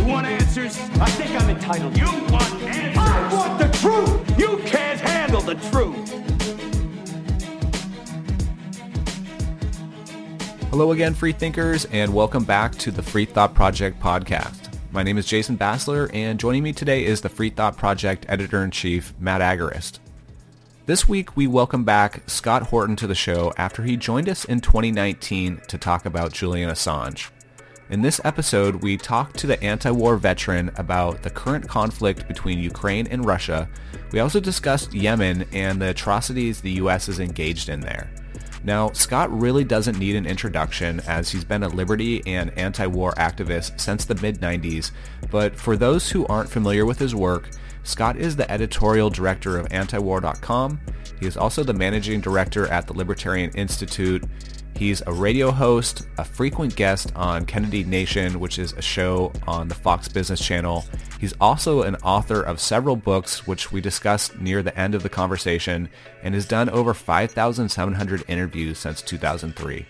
You want answers? I think I'm entitled. You want answers? I want the truth. You can't handle the truth. Hello again, free thinkers, and welcome back to the Free Thought Project podcast. My name is Jason Bassler, and joining me today is the Free Thought Project editor-in-chief, Matt Agorist. This week, we welcome back Scott Horton to the show after he joined us in 2019 to talk about Julian Assange. In this episode, we talked to the anti-war veteran about the current conflict between Ukraine and Russia. We also discussed Yemen and the atrocities the U.S. is engaged in there. Now, Scott really doesn't need an introduction as he's been a liberty and anti-war activist since the mid-90s, but for those who aren't familiar with his work, Scott is the editorial director of antiwar.com. He is also the managing director at the Libertarian Institute. He's a radio host, a frequent guest on Kennedy Nation, which is a show on the Fox Business Channel. He's also an author of several books, which we discussed near the end of the conversation, and has done over 5,700 interviews since 2003.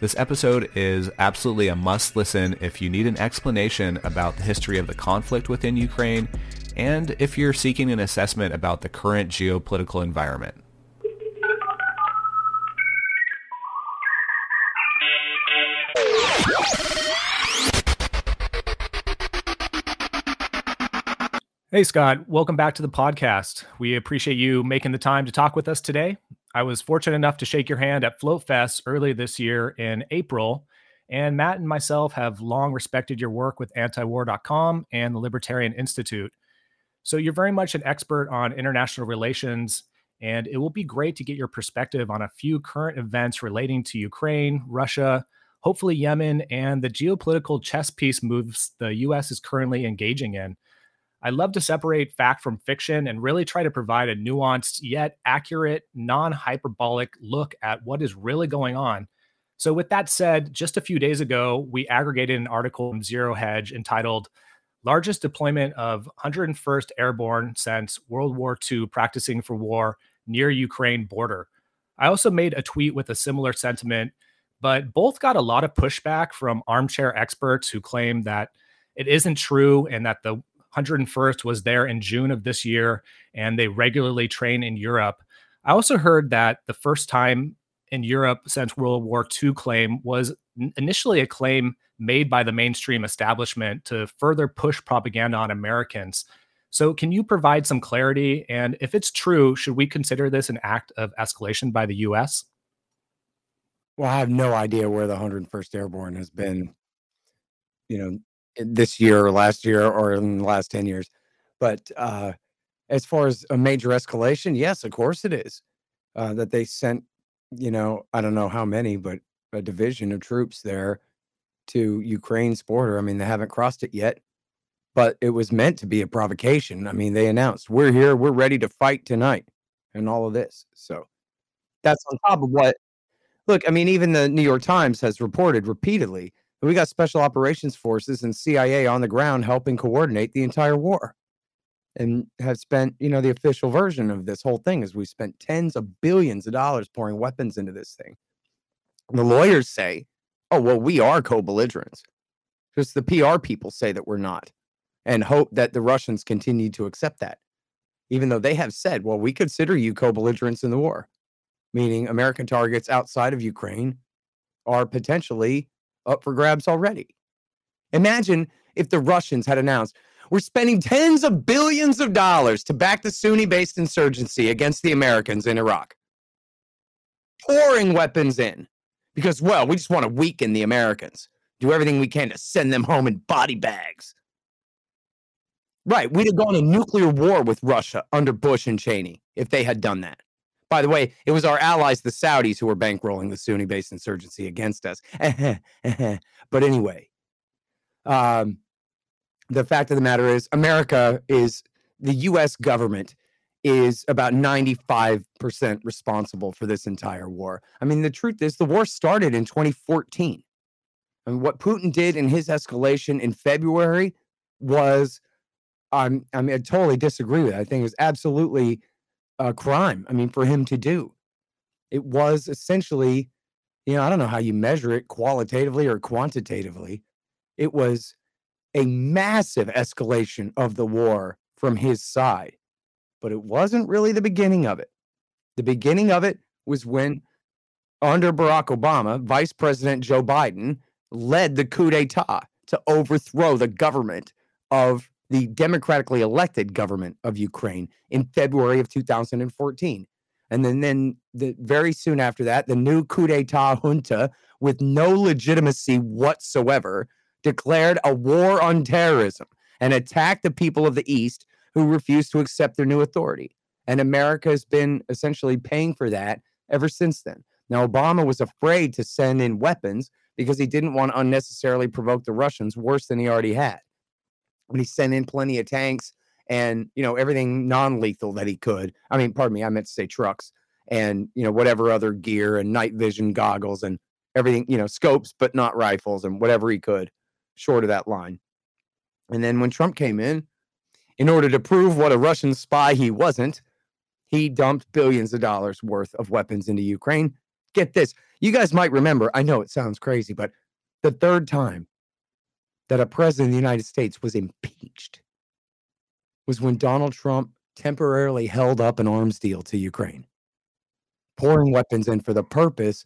This episode is absolutely a must listen if you need an explanation about the history of the conflict within Ukraine and if you're seeking an assessment about the current geopolitical environment. Hey, Scott, welcome back to the podcast. We appreciate you making the time to talk with us today. I was fortunate enough to shake your hand at Float Fest early this year in April, and Matt and myself have long respected your work with antiwar.com and the Libertarian Institute. So you're very much an expert on international relations, and it will be great to get your perspective on a few current events relating to Ukraine, Russia, hopefully Yemen, and the geopolitical chess piece moves the US is currently engaging in. I love to separate fact from fiction and really try to provide a nuanced yet accurate, non hyperbolic look at what is really going on. So, with that said, just a few days ago, we aggregated an article from Zero Hedge entitled Largest Deployment of 101st Airborne Since World War II Practicing for War Near Ukraine Border. I also made a tweet with a similar sentiment, but both got a lot of pushback from armchair experts who claim that it isn't true and that the 101st was there in June of this year, and they regularly train in Europe. I also heard that the first time in Europe since World War II claim was initially a claim made by the mainstream establishment to further push propaganda on Americans. So, can you provide some clarity? And if it's true, should we consider this an act of escalation by the U.S.? Well, I have no idea where the 101st Airborne has been, you know, this year or last year or in the last 10 years. But uh, as far as a major escalation, yes, of course it is. Uh, that they sent, you know, I don't know how many, but a division of troops there to Ukraine's border. I mean, they haven't crossed it yet, but it was meant to be a provocation. I mean, they announced, we're here, we're ready to fight tonight, and all of this. So that's on top of what, look, I mean, even the New York Times has reported repeatedly we got special operations forces and CIA on the ground helping coordinate the entire war and have spent, you know, the official version of this whole thing is we spent tens of billions of dollars pouring weapons into this thing. The lawyers say, oh, well, we are co belligerents. Just the PR people say that we're not and hope that the Russians continue to accept that, even though they have said, well, we consider you co belligerents in the war, meaning American targets outside of Ukraine are potentially up for grabs already. Imagine if the Russians had announced, we're spending tens of billions of dollars to back the Sunni based insurgency against the Americans in Iraq, pouring weapons in because, well, we just want to weaken the Americans, do everything we can to send them home in body bags. Right. We'd have gone to nuclear war with Russia under Bush and Cheney if they had done that. By the way, it was our allies, the Saudis, who were bankrolling the Sunni based insurgency against us. but anyway, um, the fact of the matter is, America is the US government is about 95% responsible for this entire war. I mean, the truth is, the war started in 2014. I mean, what Putin did in his escalation in February was, um, I mean, I totally disagree with it. I think it was absolutely a crime. I mean, for him to do. It was essentially, you know, I don't know how you measure it qualitatively or quantitatively. It was a massive escalation of the war from his side, but it wasn't really the beginning of it. The beginning of it was when, under Barack Obama, Vice President Joe Biden led the coup d'etat to overthrow the government of the democratically elected government of Ukraine in February of 2014. And then, then the, very soon after that, the new coup d'etat junta, with no legitimacy whatsoever, declared a war on terrorism and attacked the people of the East who refused to accept their new authority. And America has been essentially paying for that ever since then. Now, Obama was afraid to send in weapons because he didn't want to unnecessarily provoke the Russians worse than he already had. But he sent in plenty of tanks and you know everything non-lethal that he could. I mean, pardon me, I meant to say trucks and you know whatever other gear and night vision goggles and everything, you know, scopes but not rifles and whatever he could short of that line. And then when Trump came in, in order to prove what a Russian spy he wasn't, he dumped billions of dollars worth of weapons into Ukraine. Get this. You guys might remember, I know it sounds crazy, but the third time that a president of the United States was impeached was when Donald Trump temporarily held up an arms deal to Ukraine, pouring weapons in for the purpose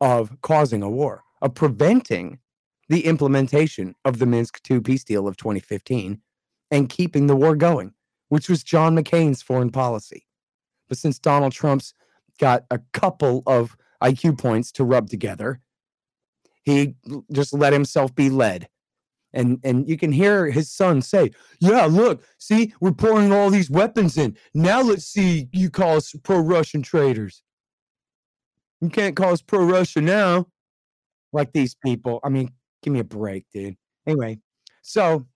of causing a war, of preventing the implementation of the Minsk II peace deal of 2015 and keeping the war going, which was John McCain's foreign policy. But since Donald Trump's got a couple of IQ points to rub together, he just let himself be led. And, and you can hear his son say, Yeah, look, see, we're pouring all these weapons in. Now let's see you call us pro Russian traitors. You can't call us pro Russia now. Like these people. I mean, give me a break, dude. Anyway, so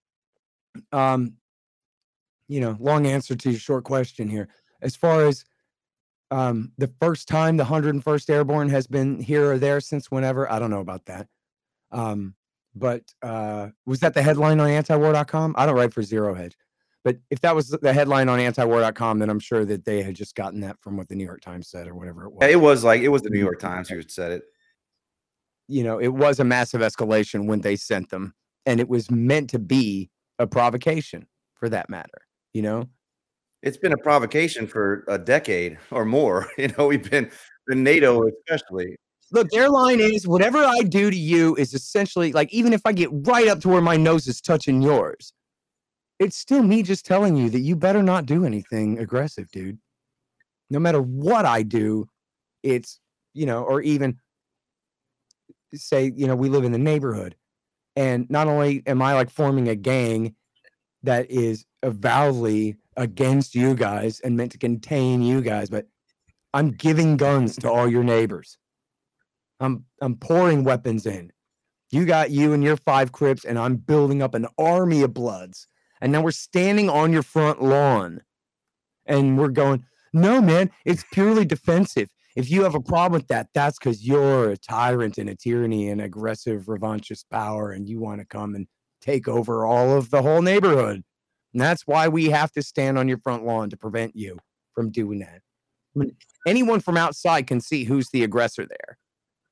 um, you know, long answer to your short question here. As far as um, the first time the 101st Airborne has been here or there since whenever, I don't know about that. Um, but uh, was that the headline on antiwar.com? I don't write for Zero Hedge. But if that was the headline on antiwar.com, then I'm sure that they had just gotten that from what the New York Times said or whatever it was. It was like it was the New York Times who said it. You know, it was a massive escalation when they sent them, and it was meant to be a provocation for that matter, you know? It's been a provocation for a decade or more. You know, we've been the NATO especially. Look, their line is whatever I do to you is essentially like even if I get right up to where my nose is touching yours, it's still me just telling you that you better not do anything aggressive, dude. No matter what I do, it's, you know, or even say, you know, we live in the neighborhood. And not only am I like forming a gang that is avowedly against you guys and meant to contain you guys, but I'm giving guns to all your neighbors. I'm I'm pouring weapons in. You got you and your five crips, and I'm building up an army of bloods. And now we're standing on your front lawn and we're going, no, man, it's purely defensive. If you have a problem with that, that's because you're a tyrant and a tyranny and aggressive, revanchist power, and you want to come and take over all of the whole neighborhood. And that's why we have to stand on your front lawn to prevent you from doing that. I mean, anyone from outside can see who's the aggressor there.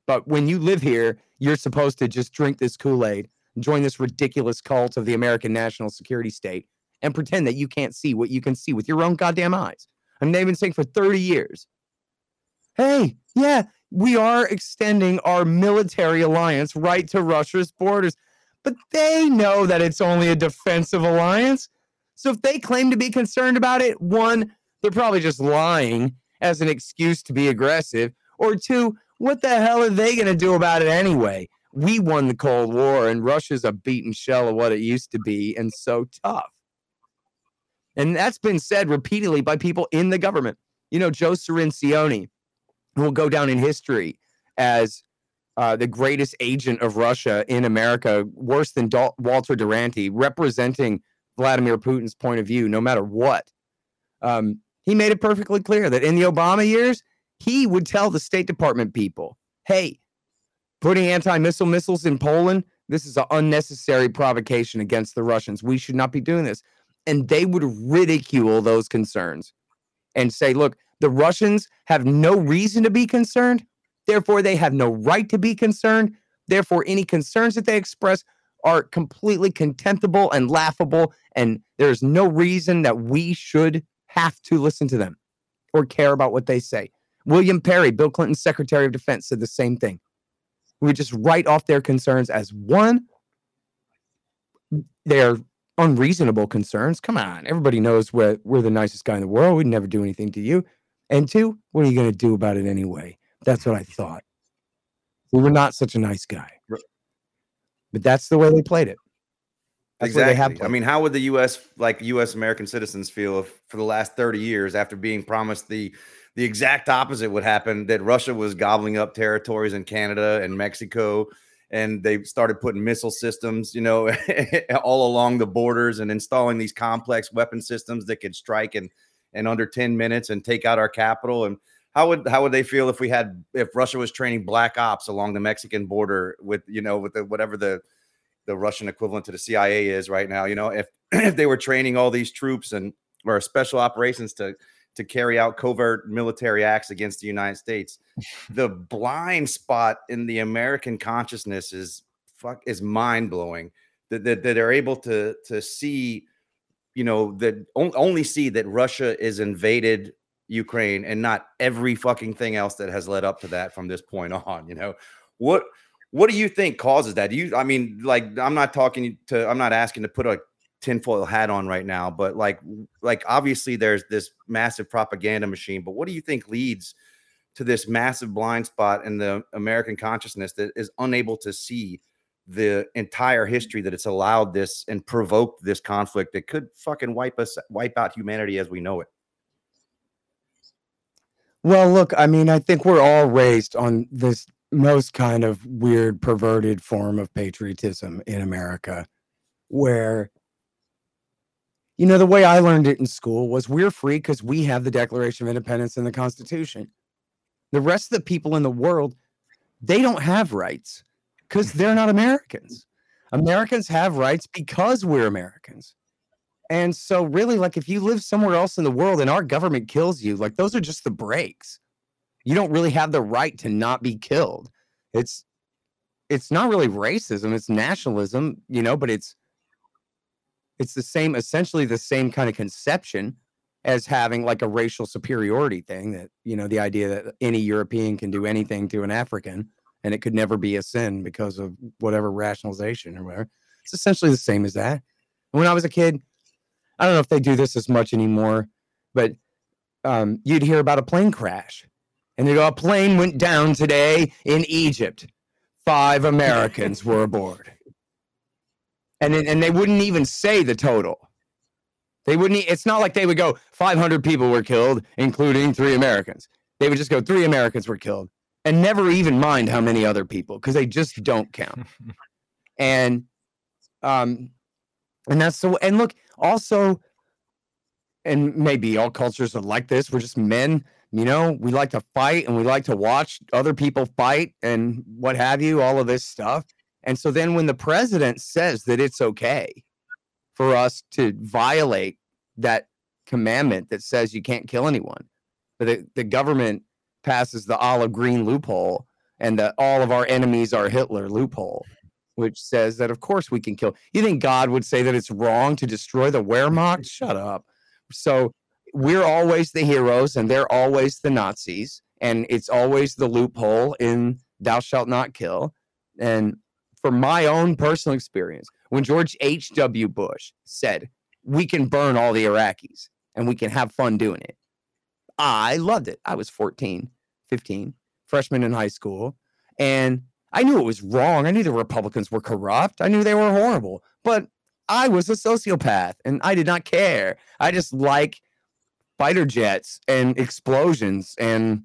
But when you live here, you're supposed to just drink this Kool Aid, join this ridiculous cult of the American national security state, and pretend that you can't see what you can see with your own goddamn eyes. I mean, they've been saying for 30 years hey, yeah, we are extending our military alliance right to Russia's borders. But they know that it's only a defensive alliance. So if they claim to be concerned about it, one, they're probably just lying as an excuse to be aggressive. Or two, what the hell are they going to do about it anyway? We won the Cold War, and Russia's a beaten shell of what it used to be and so tough. And that's been said repeatedly by people in the government. You know, Joe Cirincione, will go down in history as uh, the greatest agent of Russia in America, worse than Dal- Walter Duranty, representing Vladimir Putin's point of view, no matter what. Um, he made it perfectly clear that in the Obama years, he would tell the State Department people, hey, putting anti missile missiles in Poland, this is an unnecessary provocation against the Russians. We should not be doing this. And they would ridicule those concerns and say, look, the Russians have no reason to be concerned. Therefore, they have no right to be concerned. Therefore, any concerns that they express are completely contemptible and laughable. And there's no reason that we should have to listen to them or care about what they say. William Perry, Bill Clinton's Secretary of Defense, said the same thing. We just write off their concerns as one, they're unreasonable concerns. Come on, everybody knows we're, we're the nicest guy in the world. We'd never do anything to you. And two, what are you going to do about it anyway? That's what I thought. We were not such a nice guy. But that's the way they played it. That's where they have exactly. I mean, how would the U.S. like U.S. American citizens feel if, for the last thirty years, after being promised the the exact opposite would happen, that Russia was gobbling up territories in Canada and Mexico, and they started putting missile systems, you know, all along the borders and installing these complex weapon systems that could strike in in under ten minutes and take out our capital and how would how would they feel if we had if Russia was training black ops along the Mexican border with you know with the whatever the the Russian equivalent to the CIA is right now. You know, if if they were training all these troops and or special operations to to carry out covert military acts against the United States, the blind spot in the American consciousness is fuck is mind blowing. That, that that they're able to to see, you know, that on- only see that Russia is invaded Ukraine and not every fucking thing else that has led up to that from this point on. You know, what what do you think causes that? Do you I mean, like I'm not talking to I'm not asking to put a tinfoil hat on right now, but like like obviously there's this massive propaganda machine, but what do you think leads to this massive blind spot in the American consciousness that is unable to see the entire history that it's allowed this and provoked this conflict that could fucking wipe us wipe out humanity as we know it. Well, look, I mean, I think we're all raised on this most kind of weird, perverted form of patriotism in America, where, you know, the way I learned it in school was we're free because we have the Declaration of Independence and the Constitution. The rest of the people in the world, they don't have rights because they're not Americans. Americans have rights because we're Americans. And so, really, like if you live somewhere else in the world and our government kills you, like those are just the breaks. You don't really have the right to not be killed. It's it's not really racism, it's nationalism, you know, but it's it's the same, essentially the same kind of conception as having like a racial superiority thing that, you know, the idea that any European can do anything to an African and it could never be a sin because of whatever rationalization or whatever. It's essentially the same as that. When I was a kid, I don't know if they do this as much anymore, but um, you'd hear about a plane crash, and they go, "A plane went down today in Egypt. Five Americans were aboard," and and they wouldn't even say the total. They wouldn't. It's not like they would go, "500 people were killed, including three Americans." They would just go, three Americans were killed," and never even mind how many other people because they just don't count. and um, and that's so. And look, also, and maybe all cultures are like this. We're just men, you know. We like to fight and we like to watch other people fight and what have you. All of this stuff. And so then, when the president says that it's okay for us to violate that commandment that says you can't kill anyone, but the, the government passes the olive green loophole and that all of our enemies are Hitler loophole which says that of course we can kill. You think God would say that it's wrong to destroy the Wehrmacht? Shut up. So we're always the heroes and they're always the Nazis and it's always the loophole in thou shalt not kill. And from my own personal experience, when George H.W. Bush said, we can burn all the Iraqis and we can have fun doing it, I loved it. I was 14, 15, freshman in high school. And I knew it was wrong. I knew the Republicans were corrupt. I knew they were horrible, but I was a sociopath and I did not care. I just like fighter jets and explosions and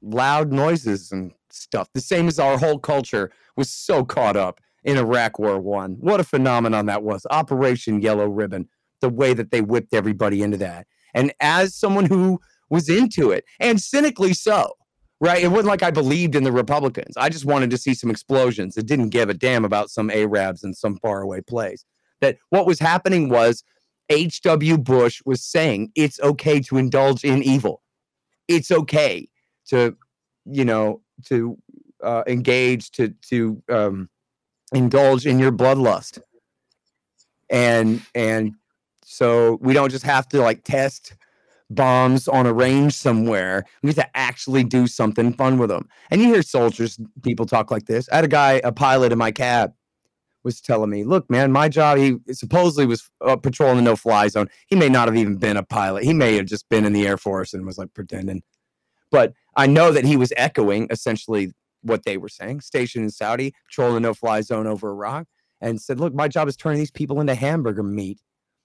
loud noises and stuff. The same as our whole culture was so caught up in Iraq War One. What a phenomenon that was. Operation Yellow Ribbon. the way that they whipped everybody into that. And as someone who was into it, and cynically so, right? It wasn't like I believed in the Republicans. I just wanted to see some explosions. It didn't give a damn about some Arabs in some faraway place. That what was happening was H.W. Bush was saying it's okay to indulge in evil. It's okay to, you know, to uh, engage, to to um, indulge in your bloodlust, and and so we don't just have to like test bombs on a range somewhere. We have to actually do something fun with them. And you hear soldiers, people talk like this. I had a guy, a pilot in my cab, was telling me, "Look, man, my job. He supposedly was uh, patrolling the no-fly zone. He may not have even been a pilot. He may have just been in the Air Force and was like pretending. But I know that he was echoing essentially what they were saying. Stationed in Saudi, patrolling the no-fly zone over Iraq, and said, "Look, my job is turning these people into hamburger meat,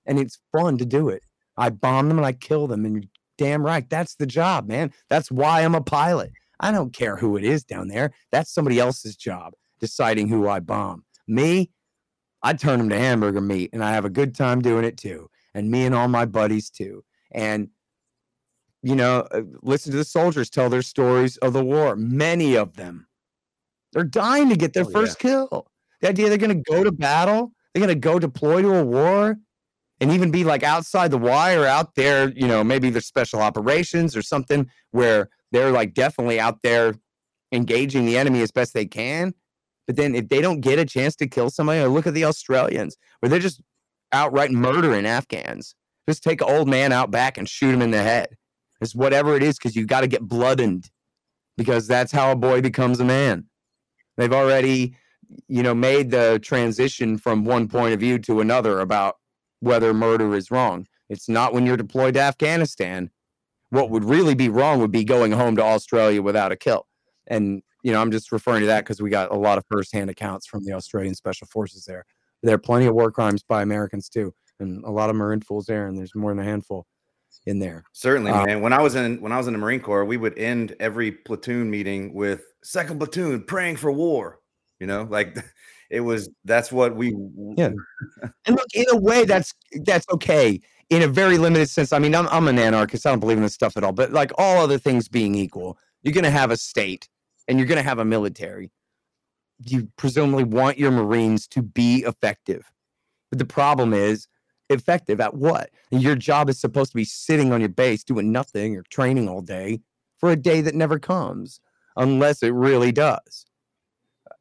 and it's fun to do it. I bomb them and I kill them, and you're damn right. That's the job, man. That's why I'm a pilot. I don't care who it is down there. That's somebody else's job deciding who I bomb." Me, I turn them to hamburger meat and I have a good time doing it too. And me and all my buddies too. And, you know, uh, listen to the soldiers tell their stories of the war. Many of them, they're dying to get their Oh, first kill. The idea they're going to go to battle, they're going to go deploy to a war and even be like outside the wire out there, you know, maybe there's special operations or something where they're like definitely out there engaging the enemy as best they can. But then if they don't get a chance to kill somebody, or look at the Australians where they're just outright murdering Afghans. Just take an old man out back and shoot him in the head. It's whatever it is because you got to get blooded because that's how a boy becomes a man. They've already, you know, made the transition from one point of view to another about whether murder is wrong. It's not when you're deployed to Afghanistan. What would really be wrong would be going home to Australia without a kill. And you know, I'm just referring to that because we got a lot of firsthand accounts from the Australian Special Forces there. There are plenty of war crimes by Americans too, and a lot of them are in Fool's Errand, and there's more than a handful in there. Certainly, Uh, man. When I was in when I was in the Marine Corps, we would end every platoon meeting with second platoon praying for war. You know, like it was that's what we Yeah. And look, in a way, that's that's okay in a very limited sense. I mean, I'm I'm an anarchist. I don't believe in this stuff at all. But like all other things being equal, you're going to have a state and you're going to have a military. You presumably want your Marines to be effective, but the problem is effective at what? Your job is supposed to be sitting on your base doing nothing or training all day for a day that never comes, unless it really does.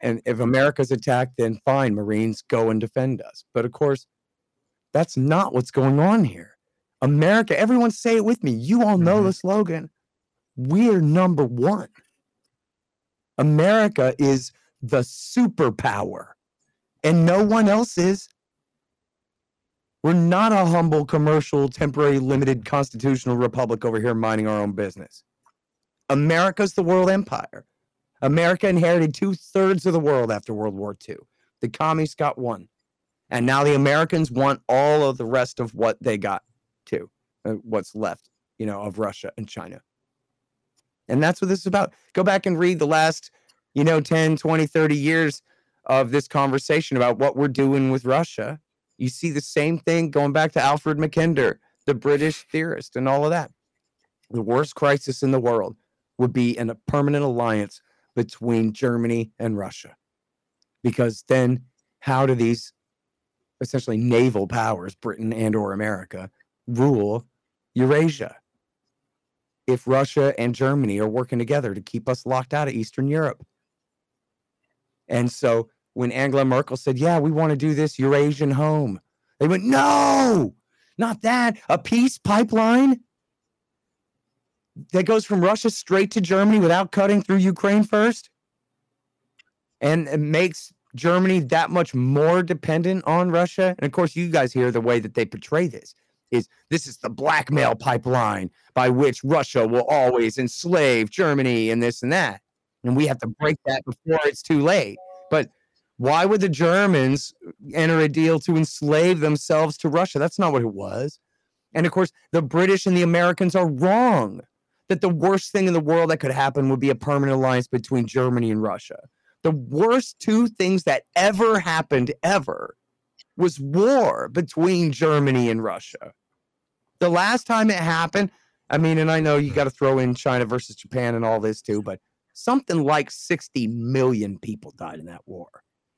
And if America's attacked, then fine, Marines, go and defend us. But of course, that's not what's going on here. America, everyone say it with me. You all know mm-hmm. the slogan. We're number one. America is the superpower, and no one else is. We're not a humble, commercial, temporary, limited constitutional republic over here minding our own business. America's the world empire. America inherited two thirds of the world after World War II. The commies got one. And now the Americans want all of the rest of what they got too, uh, what's left, you know, of Russia and China. And that's what this is about. Go back and read the last, you know, 10, 20, 30 years of this conversation about what we're doing with Russia. You see the same thing going back to Halford Mackinder, the British theorist, and all of that. The worst crisis in the world would be in a permanent alliance between Germany and Russia. Because then how do these essentially naval powers, Britain and or America, rule Eurasia? If Russia and Germany are working together to keep us locked out of Eastern Europe. And so when Angela Merkel said, Yeah, we want to do this Eurasian home, they went, No, not that. A peace pipeline that goes from Russia straight to Germany without cutting through Ukraine first and it makes Germany that much more dependent on Russia. And of course, you guys hear the way that they portray this is this is the blackmail pipeline by which Russia will always enslave Germany and this and that. And we have to break that before it's too late. Why would the Germans enter a deal to enslave themselves to Russia? That's not what it was. And of course, the British and the Americans are wrong that the worst thing in the world that could happen would be a permanent alliance between Germany and Russia. The worst two things that ever happened ever was war between Germany and Russia. The last time it happened, I mean, and I know you got to throw in China versus Japan and all this too, but something like 60 million people died in that war,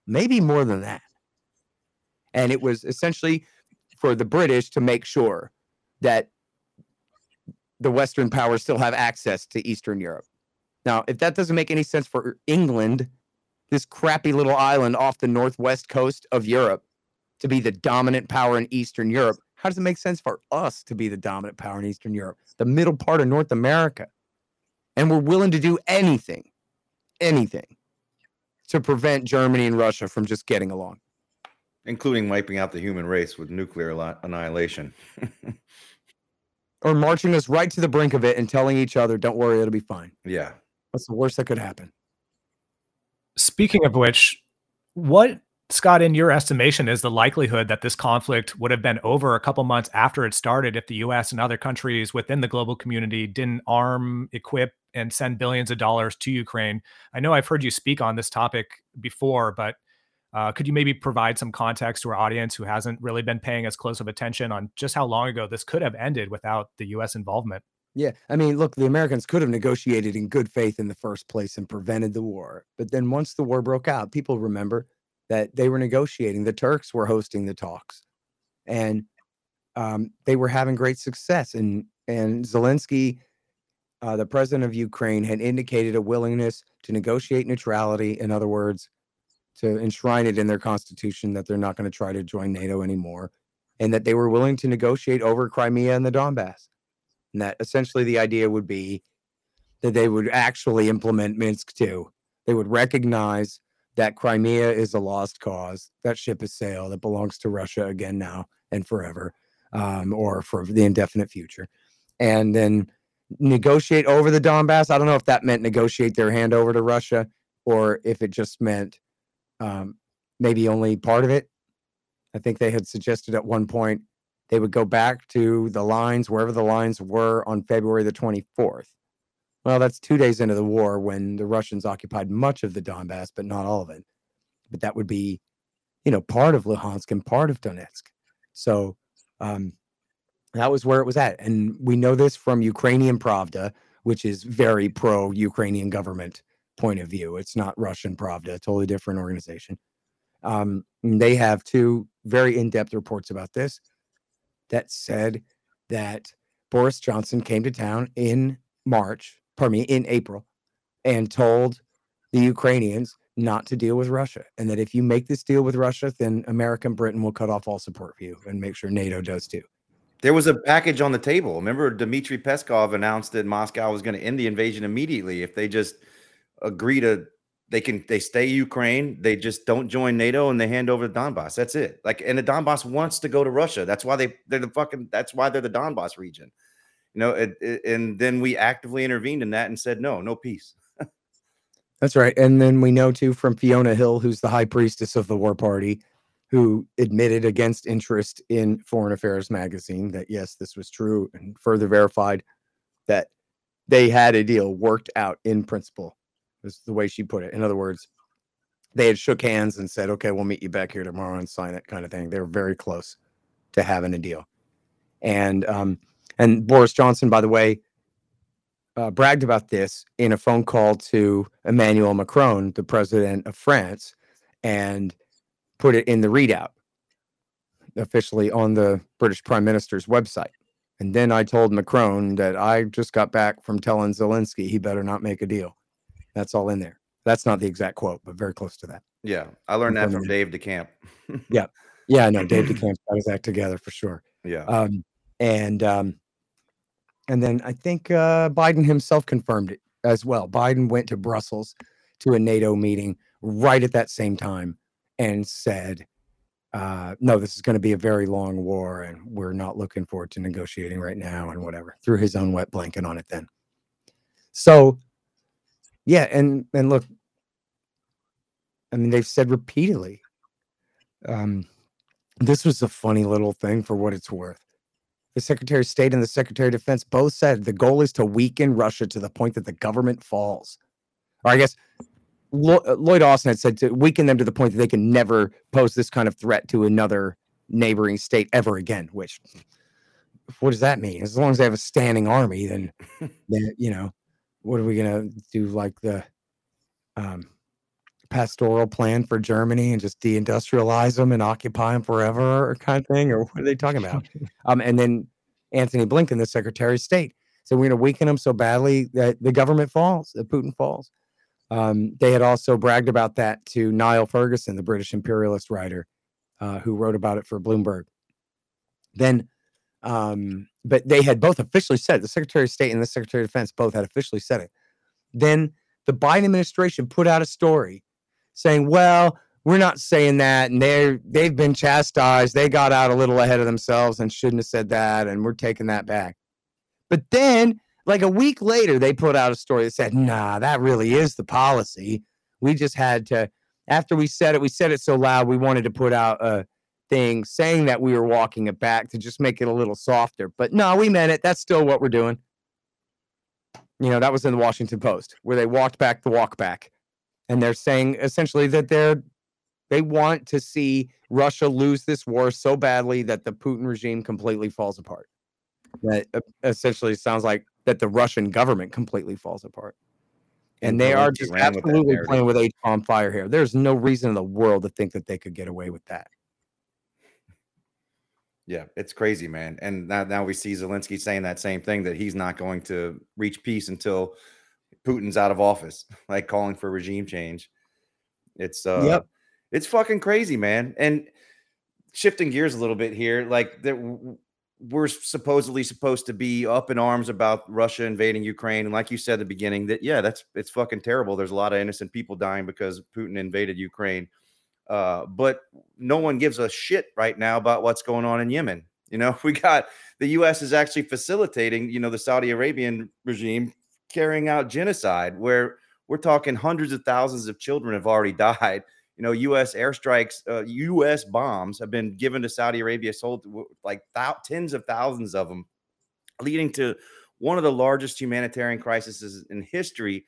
maybe more than that. And it was essentially for the British to make sure that the Western powers still have access to Eastern Europe. Now, if that doesn't make any sense for England, this crappy little island off the northwest coast of Europe, to be the dominant power in Eastern Europe, how does it make sense for us to be the dominant power in Eastern Europe, the middle part of North America? And we're willing to do anything, anything to prevent Germany and Russia from just getting along. including wiping out the human race with nuclear annihilation. Or marching us right to the brink of it and telling each other, don't worry, it'll be fine. yeah. What's the worst that could happen? Speaking of which, what Scott, in your estimation, is the likelihood that this conflict would have been over a couple months after it started if the US and other countries within the global community didn't arm, equip, and send billions of dollars to Ukraine? I know I've heard you speak on this topic before, but uh, could you maybe provide some context to our audience who hasn't really been paying as close of attention on just how long ago this could have ended without the US involvement? Yeah, I mean, look, the Americans could have negotiated in good faith in the first place and prevented the war. But then once the war broke out, people remember that they were negotiating. The Turks were hosting the talks, and um, they were having great success. And and Zelensky, uh, the president of Ukraine, had indicated a willingness to negotiate neutrality. In other words, to enshrine it in their constitution that they're not going to try to join NATO anymore, and that they were willing to negotiate over Crimea and the Donbass. And that essentially the idea would be that they would actually implement Minsk II. They would recognize that Crimea is a lost cause. That ship has sailed. It belongs to Russia again now and forever, um, or for the indefinite future. And then negotiate over the Donbass. I don't know if that meant negotiate their hand over to Russia or if it just meant um, maybe only part of it. I think they had suggested at one point they would go back to the lines wherever the lines were on February the 24th. Well, that's two days into the war when the Russians occupied much of the Donbass, but not all of it. But that would be, you know, part of Luhansk and part of Donetsk. So um, that was where it was at. And we know this from Ukrainian Pravda, which is very pro Ukrainian government point of view. It's not Russian Pravda, totally different organization. Um, they have two very in depth reports about this that said that Boris Johnson came to town in March, pardon me, in April, and told the Ukrainians not to deal with Russia. And that if you make this deal with Russia, then America and Britain will cut off all support for you and make sure NATO does too. There was a package on the table. Remember, Dmitry Peskov announced that Moscow was going to end the invasion immediately if they just agree to they can they stay Ukraine, they just don't join NATO and they hand over the Donbass. That's it. Like and the Donbass wants to go to Russia. That's why they they're the fucking that's why they're the Donbass region. You know, it, it- and then we actively intervened in that and said no, no peace. That's right. And then we know too from Fiona Hill, who's the high priestess of the war party, who admitted against interest in Foreign Affairs magazine that yes, this was true and further verified that they had a deal worked out in principle, was the way she put it. In other words, they had shook hands and said, okay, we'll meet you back here tomorrow and sign it kind of thing. They were very close to having a deal. And um, and Boris Johnson, by the way, uh, bragged about this in a phone call to Emmanuel Macron, the president of France, and put it in the readout officially on the British Prime Minister's website. And then I told Macron that I just got back from telling Zelensky he better not make a deal. That's all in there. That's not the exact quote, but very close to that. Yeah, I learned that from Dave DeCamp. Yeah. Yeah, no, Dave DeCamp's got his act together for sure. Yeah, Um, and um, and then I think uh, Biden himself confirmed it as well. Biden went to Brussels to a NATO meeting right at that same time and said, uh, "No, this is going to be a very long war, and we're not looking forward to negotiating right now, and whatever." Threw his own wet blanket on it then. So, yeah, and and look, I mean, they've said repeatedly. Um, this was a funny little thing for what it's worth. The Secretary of State and the Secretary of Defense both said the goal is to weaken Russia to the point that the government falls. Or I guess Lo- uh, Lloyd Austin had said to weaken them to the point that they can never pose this kind of threat to another neighboring state ever again. Which, what does that mean? As long as they have a standing army, then, then you know, what are we gonna do? Like the um, pastoral plan for Germany and just deindustrialize them and occupy them forever, or kind of thing, or what are they talking about? um, and then Antony Blinken, the Secretary of State, said we're going to weaken them so badly that the government falls, that Putin falls. Um, they had also bragged about that to Niall Ferguson, the British imperialist writer, uh, who wrote about it for Bloomberg. Then, um, but they had both officially said it. The Secretary of State and the Secretary of Defense both had officially said it. Then the Biden administration put out a story saying, "Well, we're not saying that, and they're they've been chastised. They got out a little ahead of themselves and shouldn't have said that, and we're taking that back." But then like a week later, they put out a story that said, nah, that really is the policy. We just had to, after we said it, we said it so loud, we wanted to put out a thing saying that we were walking it back to just make it a little softer. But no, we meant it. That's still what we're doing. You know, that was in the Washington Post where they walked back the walk back. And they're saying essentially that they're they want to see Russia lose this war so badly that the Putin regime completely falls apart. That uh, essentially sounds like that the Russian government completely falls apart. And, And they are just ran with absolutely playing with H bomb fire here. There's no reason in the world to think that they could get away with that. Yeah, it's crazy, man. And now, now we see Zelensky saying that same thing that he's not going to reach peace until Putin's out of office, like calling for regime change. It's uh Yep. it's fucking crazy, man. And shifting gears a little bit here, like that we're supposedly supposed to be up in arms about Russia invading Ukraine. And like you said at the beginning, that yeah, that's it's fucking terrible. There's a lot of innocent people dying because Putin invaded Ukraine. Uh, but no one gives a shit right now about what's going on in Yemen. You know, we got the U.S. is actually facilitating, you know, the Saudi Arabian regime carrying out genocide, where we're talking hundreds of thousands of children have already died. You know, U.S. airstrikes, uh, U.S. bombs have been given to Saudi Arabia, sold like thou- tens of thousands of them, leading to one of the largest humanitarian crises in history.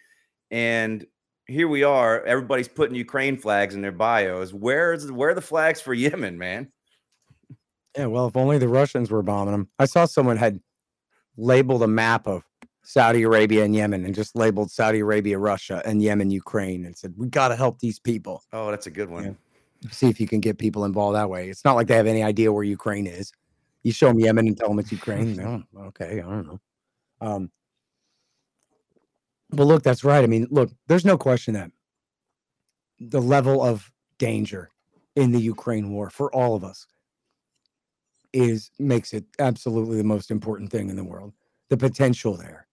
And here we are. Everybody's putting Ukraine flags in their bios. Where's where are the flags for Yemen, man? Yeah, well, if only the Russians were bombing them. I saw someone had labeled a map of Saudi Arabia and Yemen and just labeled Saudi Arabia, Russia, and Yemen, Ukraine, and said, We got to help these people. Oh, that's a good one. Yeah. See if you can get people involved that way. It's not like they have any idea where Ukraine is. You show them Yemen and tell them it's Ukraine. No, okay, I don't know. Um, but look, that's right. I mean, look, there's no question that the level of danger in the Ukraine war for all of us is makes it absolutely the most important thing in the world. The potential there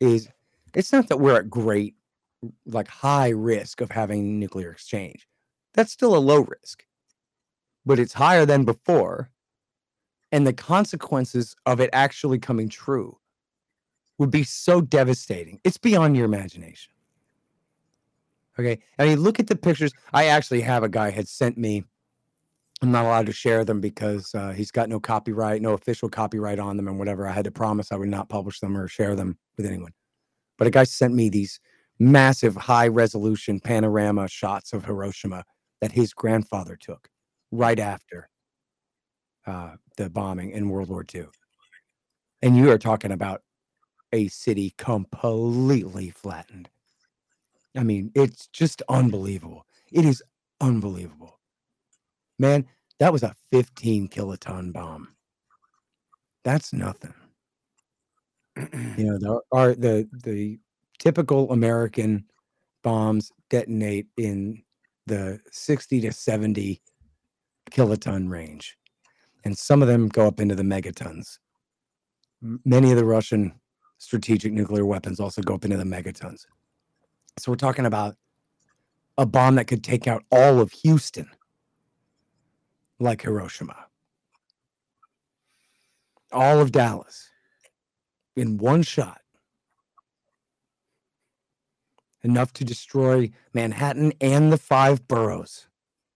is it's not that we're at great like high risk of having nuclear exchange. That's still a low risk. But it's higher than before. And the consequences of it actually coming true would be so devastating. It's beyond your imagination. Okay. I mean, look at the pictures. I actually have a guy had sent me. I'm not allowed to share them because uh, he's got no copyright, no official copyright on them, and whatever. I had to promise I would not publish them or share them with anyone. But a guy sent me these massive, high resolution panorama shots of Hiroshima that his grandfather took right after uh, the bombing in World War II. And you are talking about a city completely flattened. I mean, it's just unbelievable. It is unbelievable. Man, that was a 15 kiloton bomb. That's nothing. You know, the are the the typical American bombs detonate in the 60 to 70 kiloton range. And some of them go up into the megatons. Many of the Russian strategic nuclear weapons also go up into the megatons. So we're talking about a bomb that could take out all of Houston, like Hiroshima, all of Dallas in one shot. Enough to destroy Manhattan and the five boroughs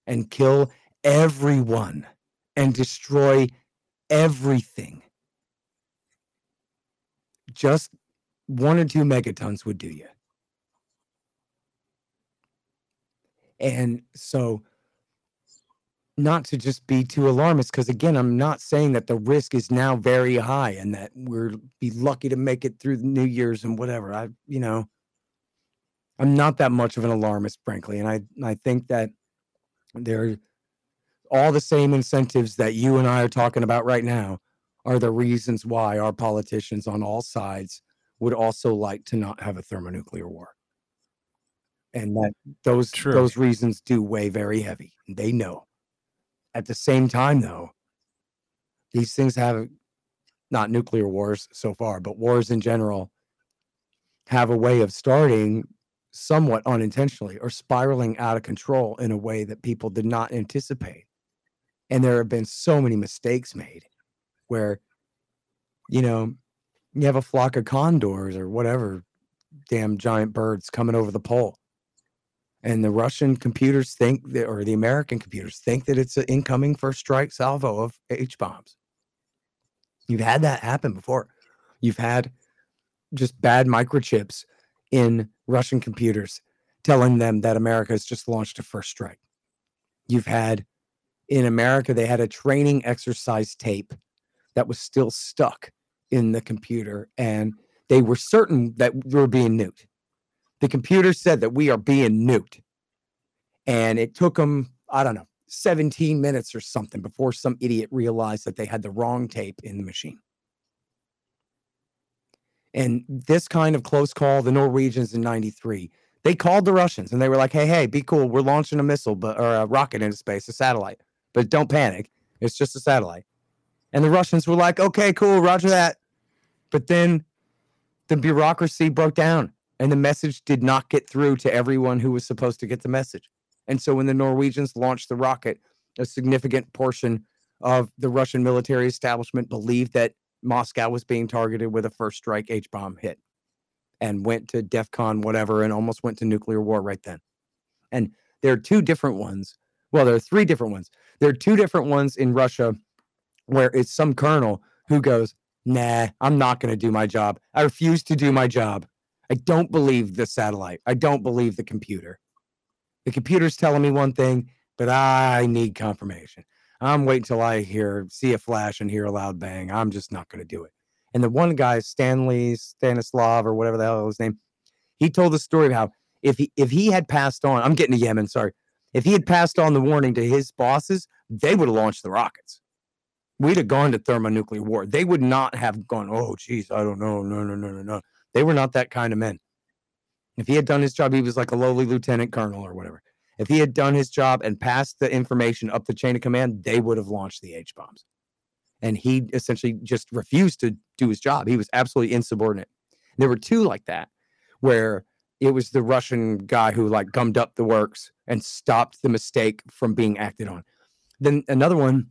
and kill everyone and destroy everything. Just one or two megatons would do you. And so, not to just be too alarmist, because again, I'm not saying that the risk is now very high and that we're be lucky to make it through the New Year's and whatever. I, you know, I'm not that much of an alarmist, frankly, and I I think that there are all the same incentives that you and I are talking about right now are the reasons why our politicians on all sides would also like to not have a thermonuclear war. And that those True. those reasons do weigh very heavy. They know. At the same time, though, these things have not nuclear wars so far, but wars in general have a way of starting somewhat unintentionally or spiraling out of control in a way that people did not anticipate. And there have been so many mistakes made where, you know, you have a flock of condors or whatever damn giant birds coming over the pole. And the Russian computers think that, or the American computers think that it's an incoming first strike salvo of H bombs. You've had that happen before. You've had just bad microchips in Russian computers telling them that America has just launched a first strike. You've had in America, they had a training exercise tape that was still stuck in the computer, and they were certain that we were being nuked. The computer said that we are being nuked. And it took them, I don't know, 17 minutes or something before some idiot realized that they had the wrong tape in the machine. And this kind of close call, the Norwegians in 93, they called the Russians and they were like, hey, hey, be cool. We're launching a missile but or a rocket into space, a satellite. But don't panic. It's just a satellite. And the Russians were like, okay, cool, roger that. But then the bureaucracy broke down and the message did not get through to everyone who was supposed to get the message. And so when the Norwegians launched the rocket, a significant portion of the Russian military establishment believed that Moscow was being targeted with a first strike H bomb hit and went to DEFCON whatever and almost went to nuclear war right then. And there are two different ones. Well, there are three different ones. There are two different ones in Russia where it's some colonel who goes, Nah, I'm not going to do my job. I refuse to do my job. I don't believe the satellite. I don't believe the computer. The computer's telling me one thing, but I need confirmation. I'm waiting till I hear, see a flash and hear a loud bang. I'm just not going to do it. And the one guy, Stanley Stanislav or whatever the hell his name, he told the story of how if he if he had passed on, I'm getting to Yemen, sorry. If he had passed on the warning to his bosses, they would have launched the rockets. We'd have gone to thermonuclear war. They would not have gone, oh, geez, I don't know. No, no, no, no, no. They were not that kind of men. If he had done his job, he was like a lowly lieutenant colonel or whatever. If he had done his job and passed the information up the chain of command, they would have launched the H bombs. And he essentially just refused to do his job. He was absolutely insubordinate. There were two like that, where it was the Russian guy who like gummed up the works and stopped the mistake from being acted on. Then another one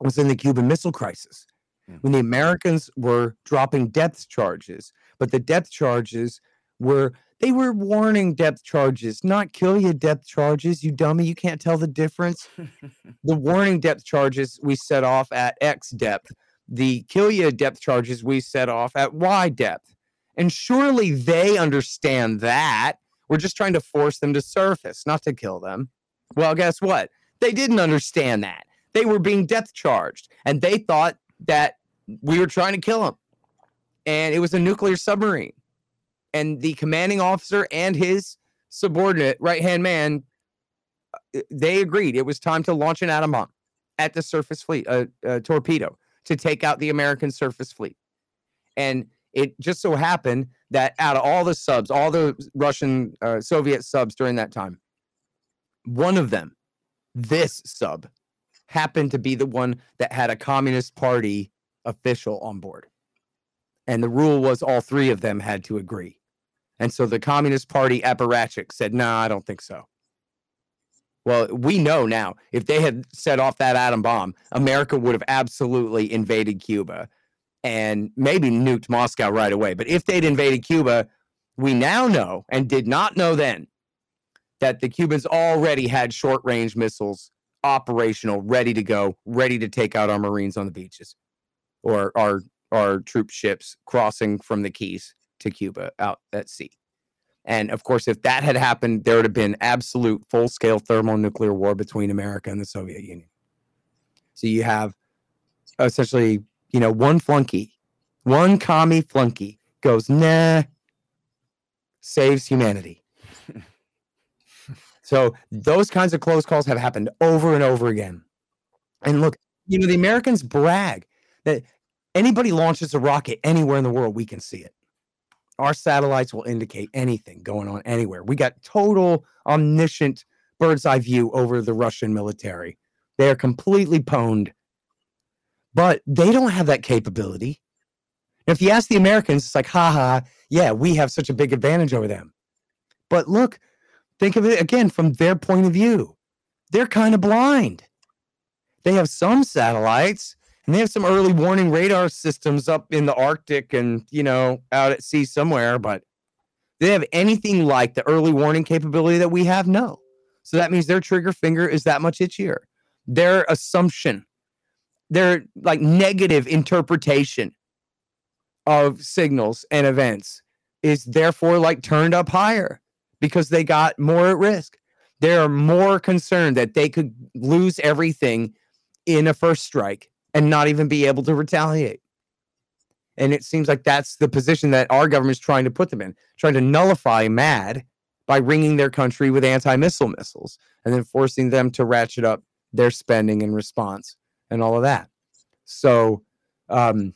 was in the Cuban Missile Crisis hmm. when the Americans were dropping depth charges, but the depth charges were they were warning depth charges, not kill you depth charges, you dummy. You can't tell the difference. the warning depth charges we set off at X depth. The kill you depth charges we set off at Y depth. And surely they understand that. We're just trying to force them to surface, not to kill them. Well, guess what? They didn't understand that. They were being depth charged and they thought that we were trying to kill them. And it was a nuclear submarine. And the commanding officer and his subordinate right hand man, uh, they agreed it was time to launch an atom bomb at the surface fleet, a, a torpedo to take out the American surface fleet. And it just so happened that out of all the subs, all the Russian, uh, Soviet subs during that time, one of them, this sub, happened to be the one that had a Communist Party official on board. And the rule was all three of them had to agree. And so the Communist Party apparatchik said, no, nah, I don't think so. Well, we know now if they had set off that atom bomb, America would have absolutely invaded Cuba and maybe nuked Moscow right away. But if they'd invaded Cuba, we now know and did not know then that the Cubans already had short range missiles operational, ready to go, ready to take out our Marines on the beaches or our, our troop ships crossing from the Keys to Cuba out at sea. And of course, if that had happened, there would have been absolute full scale thermonuclear war between America and the Soviet Union. So you have essentially, you know, one flunky, one commie flunky goes, nah, saves humanity. so those kinds of close calls have happened over and over again. And look, you know, the Americans brag that anybody launches a rocket anywhere in the world, we can see it. Our satellites will indicate anything going on anywhere. We got total omniscient bird's eye view over the Russian military. They are completely pwned, but they don't have that capability. If you ask the Americans, it's like, haha, yeah, we have such a big advantage over them. But look, think of it again from their point of view. They're kind of blind. They have some satellites and they have some early warning radar systems up in the Arctic and, you know, out at sea somewhere, but they have anything like the early warning capability that we have? No. So that means their trigger finger is that much itchier. Their assumption, their like negative interpretation of signals and events is therefore like turned up higher because they got more at risk. They're more concerned that they could lose everything in a first strike and not even be able to retaliate. And it seems like that's the position that our government is trying to put them in, trying to nullify MAD by ringing their country with anti missile missiles and then forcing them to ratchet up their spending in response and all of that. So, um,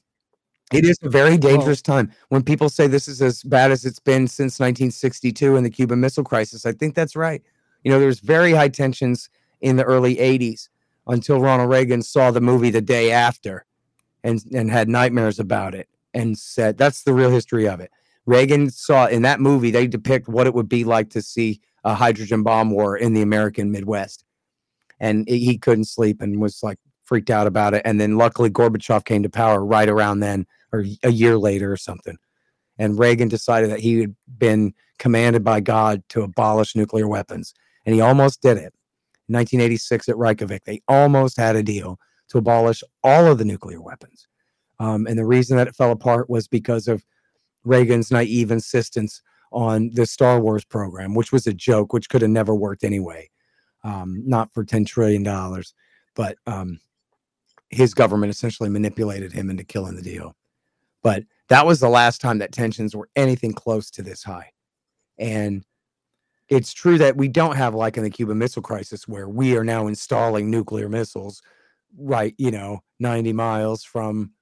it is a very dangerous time. When people say this is as bad as it's been since 1962 and the Cuban Missile Crisis, I think that's right. You know, there's very high tensions in the early 80s until Ronald Reagan saw the movie the day after and, and had nightmares about it and said, that's the real history of it. Reagan saw in that movie, they depict what it would be like to see a hydrogen bomb war in the American Midwest. And he couldn't sleep and was like freaked out about it. And then luckily, Gorbachev came to power right around then or a year later or something. And Reagan decided that he had been commanded by God to abolish nuclear weapons. And he almost did it. 1986 at Reykjavik. They almost had a deal to abolish all of the nuclear weapons. Um, and the reason that it fell apart was because of Reagan's naive insistence on the Star Wars program, which was a joke, which could have never worked anyway. Um, not for $10 trillion, but um, his government essentially manipulated him into killing the deal. But that was the last time that tensions were anything close to this high. And it's true that we don't have like in the Cuban Missile Crisis where we are now installing nuclear missiles right, you know, 90 miles from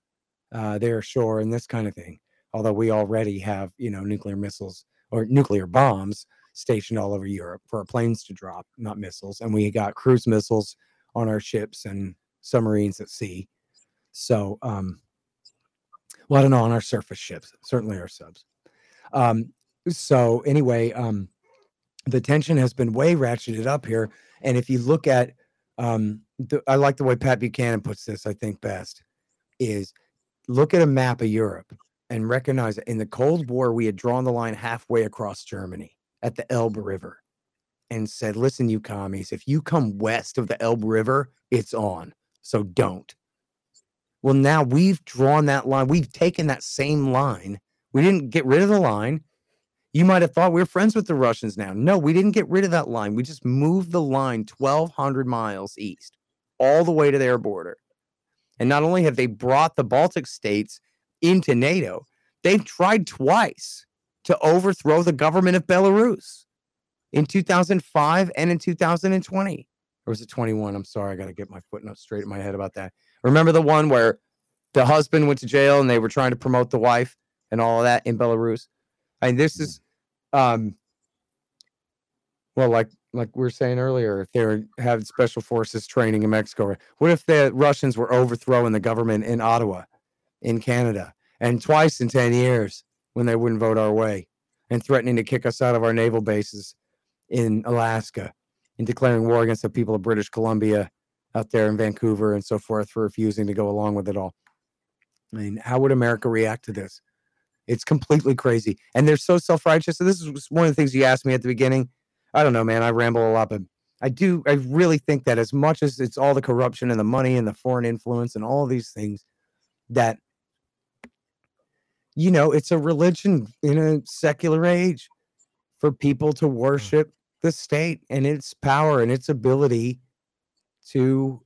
uh, their shore and this kind of thing. Although we already have, you know, nuclear missiles or nuclear bombs stationed all over Europe for our planes to drop, not missiles. And we got cruise missiles on our ships and submarines at sea. So, um, well, I don't know on our surface ships, certainly our subs. Um, so anyway, um, the tension has been way ratcheted up here. And if you look at, um, the, I like the way Pat Buchanan puts this, I think best is look at a map of Europe and recognize that in the Cold War, we had drawn the line halfway across Germany at the Elbe River and said, listen, you commies, if you come west of the Elbe River, it's on. So don't. Well, now we've drawn that line. We've taken that same line. We didn't get rid of the line. You might have thought we are friends with the Russians now. No, we didn't get rid of that line. We just moved the line 1,200 miles east, all the way to their border. And not only have they brought the Baltic states into NATO, they've tried twice to overthrow the government of Belarus in 2005 and in 2020. Or was it 21? I'm sorry. I got to get my footnote straight in my head about that. Remember the one where the husband went to jail and they were trying to promote the wife and all of that in Belarus? I mean, this is, um, well, like like we were saying earlier, if they had special forces training in Mexico, what if the Russians were overthrowing the government in Ottawa, in Canada, and twice in ten years when they wouldn't vote our way, and threatening to kick us out of our naval bases in Alaska, and declaring war against the people of British Columbia out there in Vancouver and so forth for refusing to go along with it all. I mean, how would America react to this? It's completely crazy. And they're so self righteous. And this is one of the things you asked me at the beginning. I don't know, man. I ramble a lot, but I do. I really think that as much as it's all the corruption and the money and the foreign influence and all these things, that, you know, it's a religion in a secular age. for people to hmm. worship the state and its power and its ability to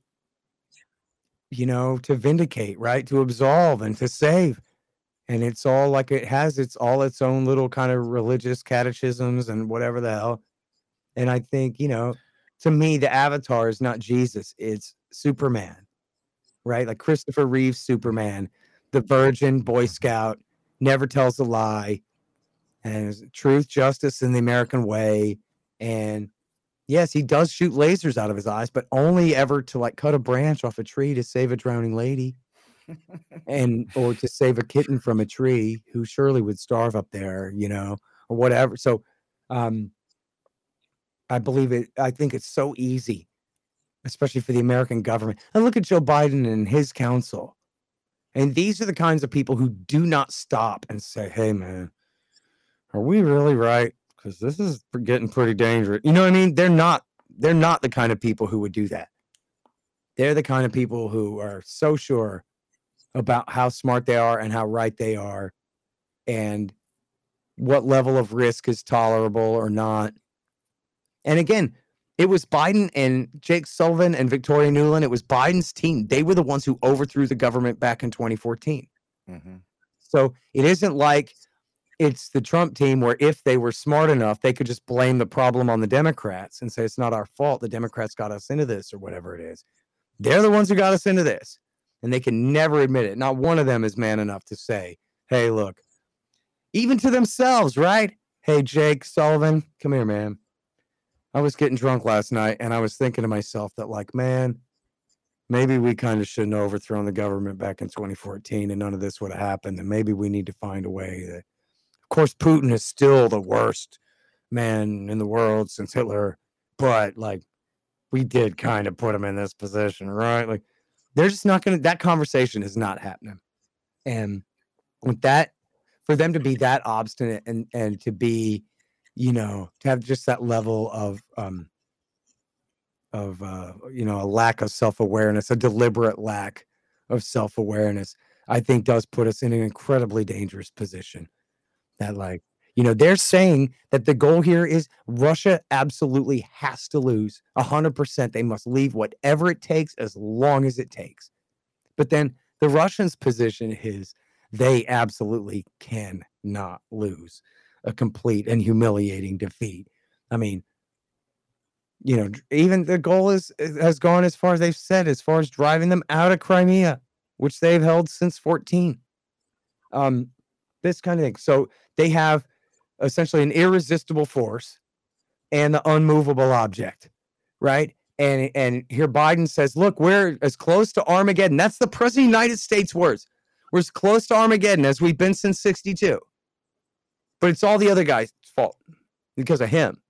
you know to vindicate right to absolve and to save and it's all like it has its all its own little kind of religious catechisms and whatever the hell and i think you know to me the avatar is not jesus it's superman right? Like christopher reeves superman the virgin boy scout never tells a lie and truth justice in the american way and yes he does shoot lasers out of his eyes but only ever to like cut a branch off a tree to save a drowning lady and or to save a kitten from a tree who surely would starve up there you know or whatever so um i believe it i think it's so easy especially for the american government and look at joe biden and his council and these are the kinds of people who do not stop and say hey man are we really right? Because this is getting pretty dangerous you know what i mean? They're not they're not the kind of people who would do that. They're the kind of people who are so sure about how smart they are and how right they are and what level of risk is tolerable or not. And again, it was Biden and Jake Sullivan and Victoria Nuland. It was Biden's team. They were the ones who overthrew the government back in 2014. Mhm. So it isn't like it's the Trump team where if they were smart enough, they could just blame the problem on the Democrats and say it's not our fault. The Democrats got us into this or whatever it is. They're the ones who got us into this. And they can never admit it. Not one of them is man enough to say, hey, look, even to themselves, right? Hey, Jake Sullivan, come here, man. I was getting drunk last night and I was thinking to myself that, like, man, maybe we kind of shouldn't have overthrown the government back in 2014 and none of this would have happened. And maybe we need to find a way that, of course, Putin is still the worst man in the world since Hitler, but like, we did kind of put him in this position, right? Like, they're just not going to, that conversation is not happening. And with that, for them to be that obstinate and, and to be, you know, to have just that level of, um, of uh, you know a lack of self-awareness a deliberate lack of self-awareness i think does put us in an incredibly dangerous position that like you know they're saying that the goal here is russia absolutely has to lose 100% they must leave whatever it takes as long as it takes but then the russians position is they absolutely cannot lose a complete and humiliating defeat i mean you know, even the goal is has gone as far as they've said, as far as driving them out of Crimea, which they've held since 14. Um, this kind of thing. So they have essentially an irresistible force and the unmovable object, right? And and here Biden says, look, we're as close to Armageddon. That's the president of the United States words. We're as close to Armageddon as we've been since 62. But it's all the other guy's fault because of him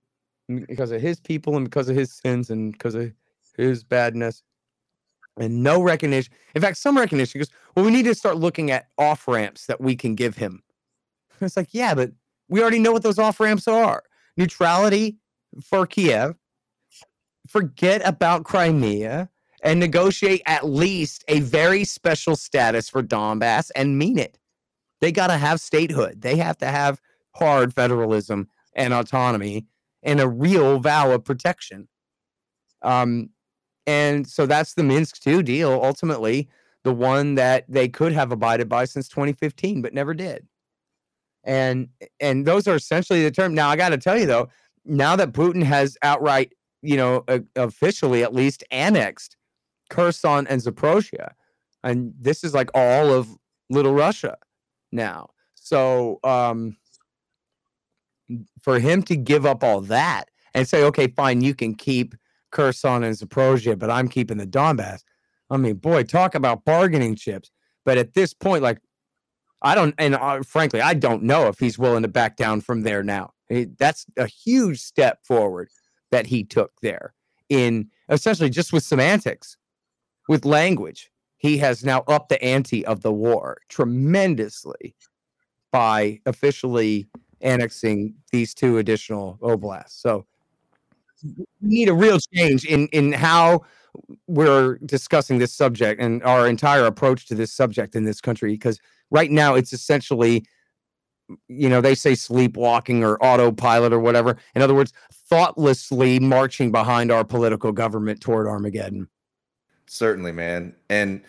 because of his people and because of his sins and because of his badness and no recognition in fact some recognition because well we need to start looking at off ramps that we can give him it's like yeah but we already know what those off ramps are. Neutrality for kiev. Forget about crimea and negotiate at least a very special status for donbass and mean it. They got to have statehood. They have to have hard federalism and autonomy and a real vow of protection. Um, and so that's the Minsk II deal, ultimately, the one that they could have abided by since 2015, but never did. And and those are essentially the term. Now I got to tell you though, now that Putin has outright, you know, officially at least annexed Kherson and Zaporozhye, and this is like all of Little Russia now. So um, for him to give up all that and say, okay, fine, you can keep Kherson and Zaporozhye, but I'm keeping the Donbass. I mean, boy, talk about bargaining chips. But at this point, like, I don't, and uh, frankly, I don't know if he's willing to back down from there now. He- that's a huge step forward that he took there in essentially just with semantics, with language. He has now upped the ante of the war tremendously by officially annexing these two additional oblasts. So we need a real change in in how we're discussing this subject and our entire approach to this subject in this country because right now it's essentially you know, they say sleepwalking or autopilot or whatever. In other words, thoughtlessly marching behind our political government toward Armageddon. Certainly, man. And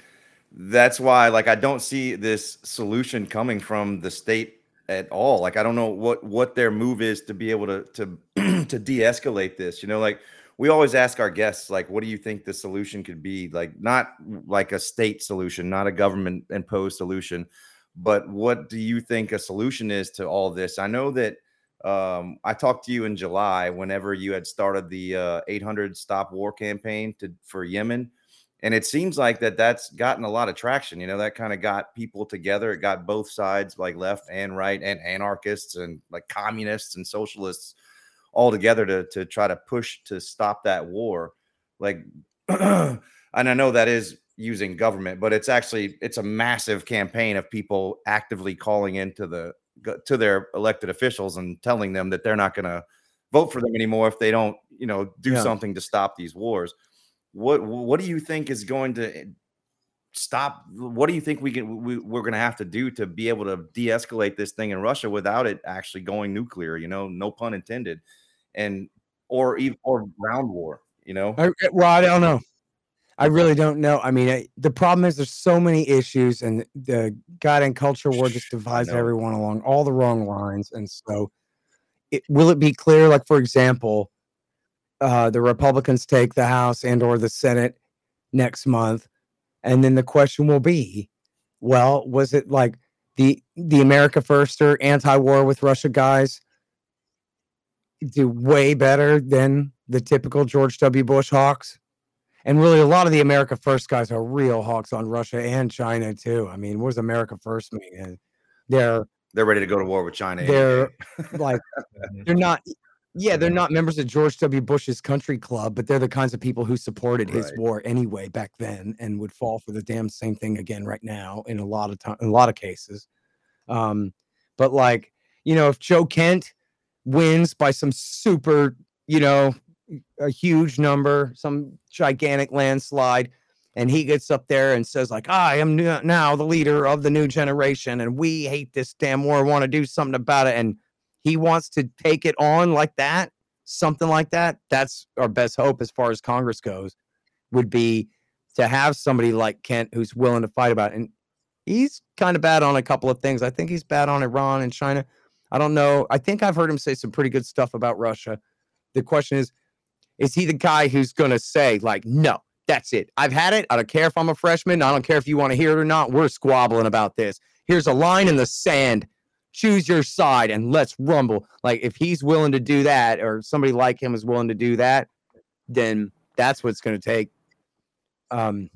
that's why, like, I don't see this solution coming from the state at all. Like, I don't know what what their move is to be able to to to de-escalate this. You know, like we always ask our guests, like, what do you think the solution could be? Like, not like a state solution, not a government imposed solution, but what do you think a solution is to all this? I know that um, I talked to you in July whenever you had started the uh, 800 Stop War campaign to for Yemen and it seems like that that's gotten a lot of traction you know that kind of got people together it got both sides like left and right and anarchists and like communists and socialists all together to to try to push to stop that war like and i know that is using government but it's actually it's a massive campaign of people actively calling into the to their elected officials and telling them that they're not going to vote for them anymore if they don't you know do yeah. something to stop these wars what what do you think is going to stop what do you think we can we, we're going to have to do to be able to de-escalate this thing in russia without it actually going nuclear you know no pun intended and or even or ground war you know? I, eh, well i don't know. I really don't know. I mean I, the problem is there's so many issues and the god and culture war just divides everyone along all the wrong lines and so it, will it be clear like for example uh, the Republicans take the House and or the Senate next month, and then the question will be, well, was it like the the America Firster anti-war with Russia guys do way better than the typical George W. Bush hawks? And really, a lot of the America First guys are real hawks on Russia and China too. I mean, what does America First mean? They're they're ready to go to war with China. They're like they're not yeah, they're not members of George W. Bush's country club, but they're the kinds of people who supported his war anyway back then and would fall for the damn same thing again right now in a lot of time in a lot of cases. Um, but like, you know, if Joe Kent wins by some super, you know, a huge number, some gigantic landslide, and he gets up there and says like i am now the leader of the new generation and we hate this damn war want to do something about it and he wants to take it on like that, something like that, that's our best hope as far as Congress goes, would be to have somebody like Kent who's willing to fight about it. And he's kind of bad on a couple of things. I think he's bad on Iran and China. I don't know. I think I've heard him say some pretty good stuff about Russia. The question is, is he the guy who's going to say, like, no, that's it. I've had it. I don't care if I'm a freshman. I don't care if you want to hear it or not. We're squabbling about this. Here's a line in the sand choose your side and let's rumble. Like if he's willing to do that, or somebody like him is willing to do that, then that's what's going to take. Um,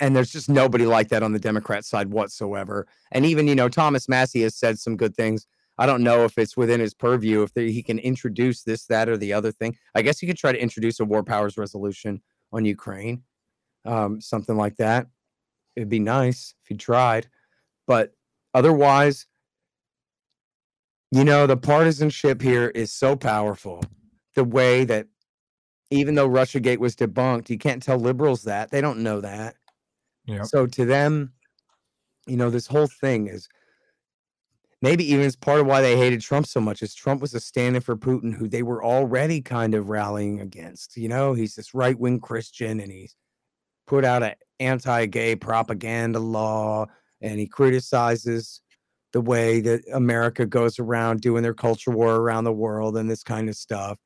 and there's just nobody like that on the Democrat side whatsoever. And even you know Thomas Massie has said some good things. I don't know if it's within his purview if he can introduce this, that, or the other thing. I guess he could try to introduce a war powers resolution on Ukraine, um, something like that. It'd be nice if he tried, but otherwise, you know, the partisanship here is so powerful. The way that even though Russiagate was debunked, you can't tell liberals that. They don't know that. Yeah. So to them, you know, this whole thing is maybe even it's part of why they hated Trump so much is Trump was a stand-in for Putin who they were already kind of rallying against. You know, he's this right-wing Christian and he's put out an anti-gay propaganda law and he criticizes the way that America goes around doing their culture war around the world and this kind of stuff.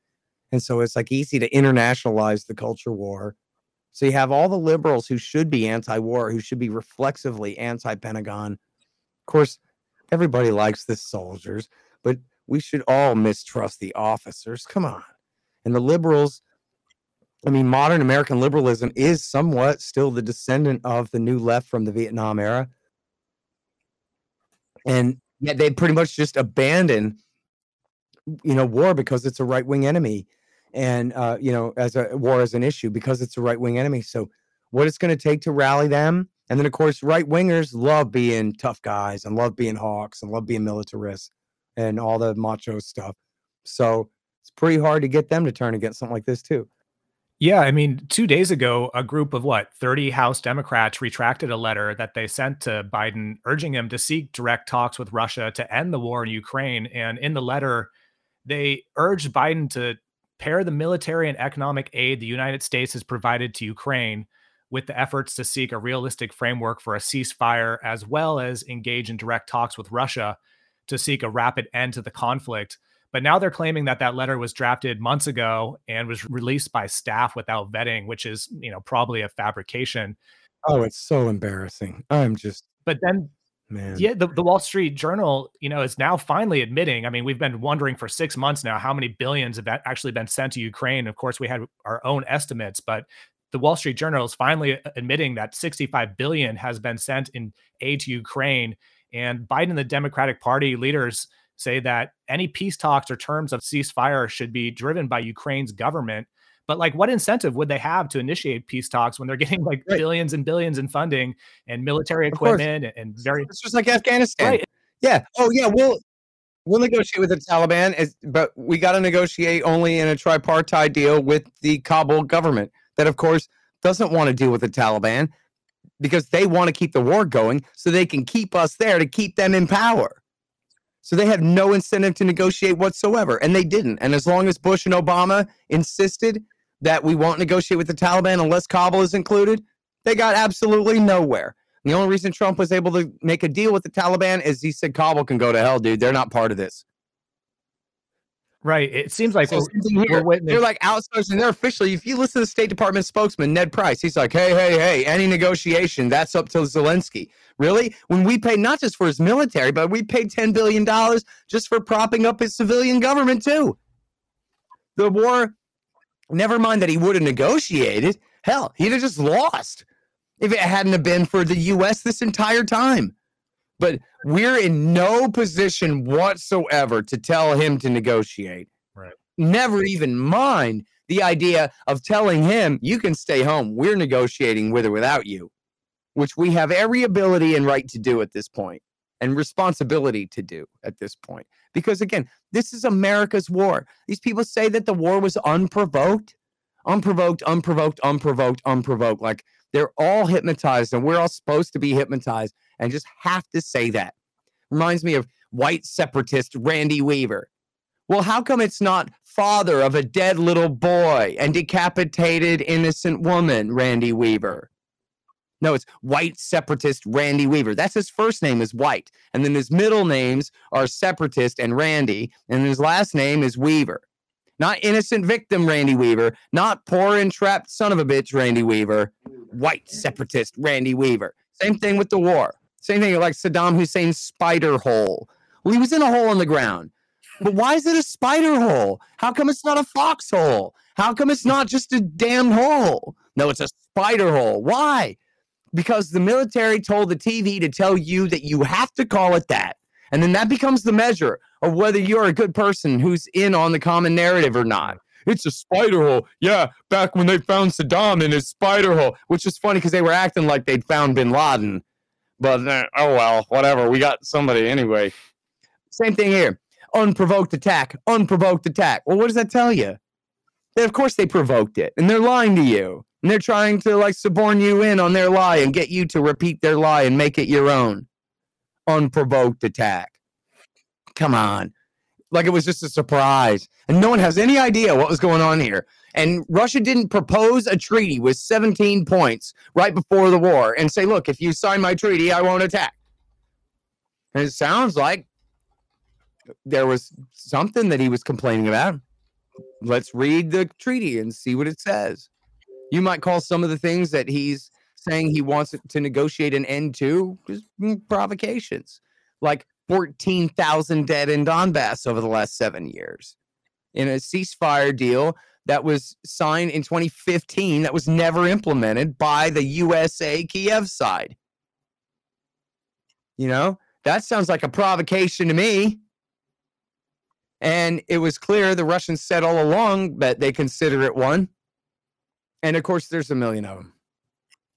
And so it's like easy to internationalize the culture war. So you have all the liberals who should be anti-war, who should be reflexively anti-Pentagon. Of course, everybody likes the soldiers, but we should all mistrust the officers. Come on. And the liberals, I mean, modern American liberalism is somewhat still the descendant of the new left from the Vietnam era and yet they pretty much just abandon you know war because it's a right wing enemy and uh, you know as a war as an issue because it's a right wing enemy. So what it's going to take to rally them and then of course right wingers love being tough guys and love being hawks and love being militarists and all the macho stuff. So it's pretty hard to get them to turn against something like this too Yeah, I mean, two days ago, a group of what, 30 House Democrats retracted a letter that they sent to Biden urging him to seek direct talks with Russia to end the war in Ukraine. And in the letter, they urged Biden to pair the military and economic aid the United States has provided to Ukraine with the efforts to seek a realistic framework for a ceasefire, as well as engage in direct talks with Russia to seek a rapid end to the conflict. But now they're claiming that that letter was drafted months ago and was released by staff without vetting, which is, you know, probably a fabrication. Oh, it's so embarrassing. I'm just But then man. yeah, the, the Wall Street Journal, you know, is now finally admitting. I mean, we've been wondering for six months now how many billions have actually been sent to Ukraine. Of course, we had our own estimates, but the Wall Street Journal is finally uh, admitting that 65 billion has been sent in aid to Ukraine. And Biden and the Democratic Party leaders say that any peace talks or terms of ceasefire should be driven by Ukraine's government. But like, what incentive would they have to initiate peace talks when they're getting like Right. billions and billions in funding and military equipment and- and very It's just like Afghanistan. right? Yeah. Oh, yeah. We'll we'll negotiate with the Taliban, as, but we got to negotiate only in a tripartite deal with the Kabul government. That, of course, doesn't want to deal with the Taliban because they want to keep the war going, so they can keep us there to keep them in power. So they have no incentive to negotiate whatsoever, and they didn't. And as long as Bush and Obama insisted that we won't negotiate with the Taliban unless Kabul is included, they got absolutely nowhere. The only reason Trump was able to make a deal with the Taliban is he said Kabul can go to hell, dude. They're not part of this. Right. It seems like So we're, we're. They're like outsourcing. They're officially. If you listen to the State Department spokesman Ned Price, he's like, "Hey, hey, hey! Any negotiation that's up to Zelensky." Really? When we pay not just for his military, but we paid ten billion dollars just for propping up his civilian government too. The war. Never mind that he would have negotiated. Hell, he'd have just lost if it hadn't have been for the U.S. this entire time. But we're in no position whatsoever to tell him to negotiate. Right. Never even mind the idea of telling him you can stay home. We're negotiating with or without you, which we have every ability and right to do at this point and responsibility to do at this point. Because again, this is America's war. These people say that the war was unprovoked, unprovoked, unprovoked, unprovoked, unprovoked. Like they're all hypnotized and we're all supposed to be hypnotized and just have to say that. Reminds me of white separatist Randy Weaver. Well, how come it's not father of a dead little boy and decapitated innocent woman, Randy Weaver? No, it's white separatist Randy Weaver. That's his first name is White. And then his middle names are separatist and Randy. And his last name is Weaver. Not innocent victim Randy Weaver, not poor entrapped son of a bitch Randy Weaver, white separatist Randy Weaver. Same thing with the war. Same thing like Saddam Hussein's spider hole. Well, he was in a hole in the ground. But why is it a spider hole? How come it's not a foxhole? How come it's not just a damn hole? No, it's a spider hole. Why? Because the military told the TV to tell you that you have to call it that. And then that becomes the measure of whether you're a good person who's in on the common narrative or not. It's a spider hole. Yeah, back when they found Saddam in his spider hole, which is funny because they were acting like they'd found bin Laden. But uh, oh well, whatever. We got somebody anyway. Same thing here. Unprovoked attack. Unprovoked attack. Well, what does that tell you? Of course they provoked it, and they're lying to you, and they're trying to like suborn you in on their lie and get you to repeat their lie and make it your own. Unprovoked attack. Come on. Like it was just a surprise. And no one has any idea what was going on here. And Russia didn't propose a treaty with 17 points right before the war and say, look, if you sign my treaty, I won't attack. And it sounds like there was something that he was complaining about. Let's read the treaty and see what it says. You might call some of the things that he's saying he wants to negotiate an end to just provocations, like 14,000 dead in Donbass over the last seven years in a ceasefire deal that was signed in 2015 that was never implemented by the USA Kiev side. You know, that sounds like a provocation to me. And it was clear the Russians said all along that they consider it one. And of course, there's a million of them.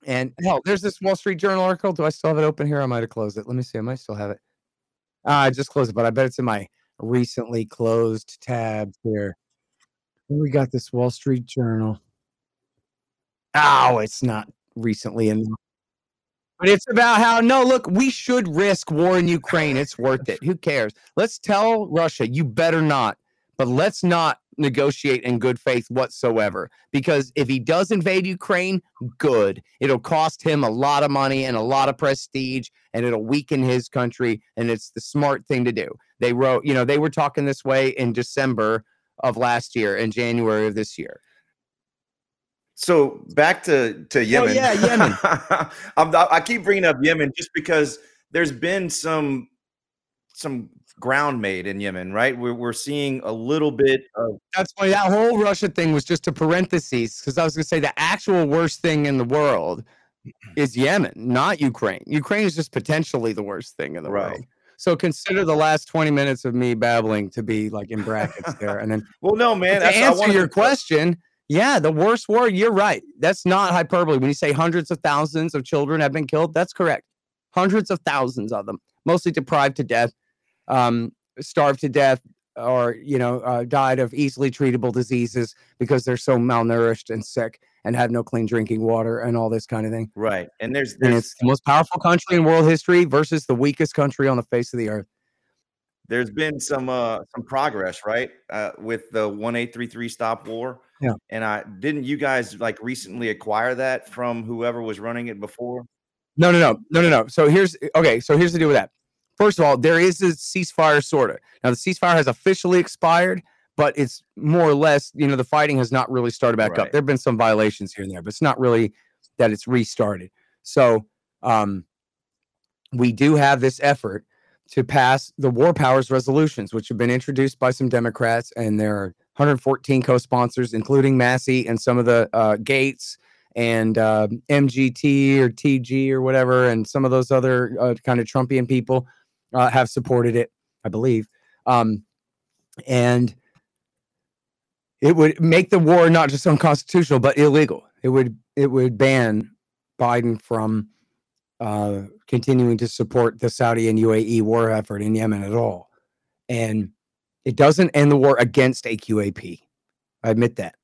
And hell, there's this Wall Street Journal article. Do I still have it open here? I might have closed it. Let me see. I might still have it. I just closed it, but I bet it's in my recently closed tabs here. We got this Wall Street Journal. Oh, it's not recently enough. But it's about how no, look, we should risk war in Ukraine. It's worth it. Who cares? Let's tell Russia, you better not. But let's not negotiate in good faith whatsoever. Because if he does invade Ukraine, good. It'll cost him a lot of money and a lot of prestige, and it'll weaken his country. And it's the smart thing to do. They wrote, you know, they were talking this way in December of last year and January of this year. So back to to oh, Yemen. Oh, yeah, Yemen. I'm, I keep bringing up Yemen just because there's been some some ground made in Yemen, right? We're we're seeing a little bit of That's why that whole Russia thing was just a parenthesis because I was going to say the actual worst thing in the world is Yemen, not Ukraine. Ukraine is just potentially the worst thing in the Right. world. So consider the last 20 minutes of me babbling to be like in brackets there. And then well, no, man. to answer your to- question, yeah, the worst war, you're right. That's not hyperbole. When you say hundreds of thousands of children have been killed, that's correct. Hundreds of thousands of them, mostly deprived to death, um, starved to death, or you know, uh, died of easily treatable diseases because they're so malnourished and sick and have no clean drinking water and all this kind of thing. Right, and there's And it's the most powerful country in world history versus the weakest country on the face of the earth. there's been some uh some progress, right? Uh, with the one eight three three stop war. Yeah. And I didn't you guys like recently acquire that from whoever was running it before? No, no, no, no, no, no. So here's okay. So here's the deal with that. First of all, there is a ceasefire, sort of. Now the ceasefire has officially expired, but it's more or less, you know, the fighting has not really started back Right. up. There have been some violations here and there, but it's not really that it's restarted. So um, we do have this effort to pass the war powers resolutions, which have been introduced by some Democrats, and there are 114 co-sponsors, including Massie and some of the uh, Gates and uh, MGT or TG or whatever, and some of those other uh, kind of Trumpian people uh, have supported it, I believe. Um, and it would make the war not just unconstitutional but illegal. It would it would ban Biden from uh, continuing to support the Saudi and UAE war effort in Yemen at all, and it doesn't end the war against AQAP. I admit that,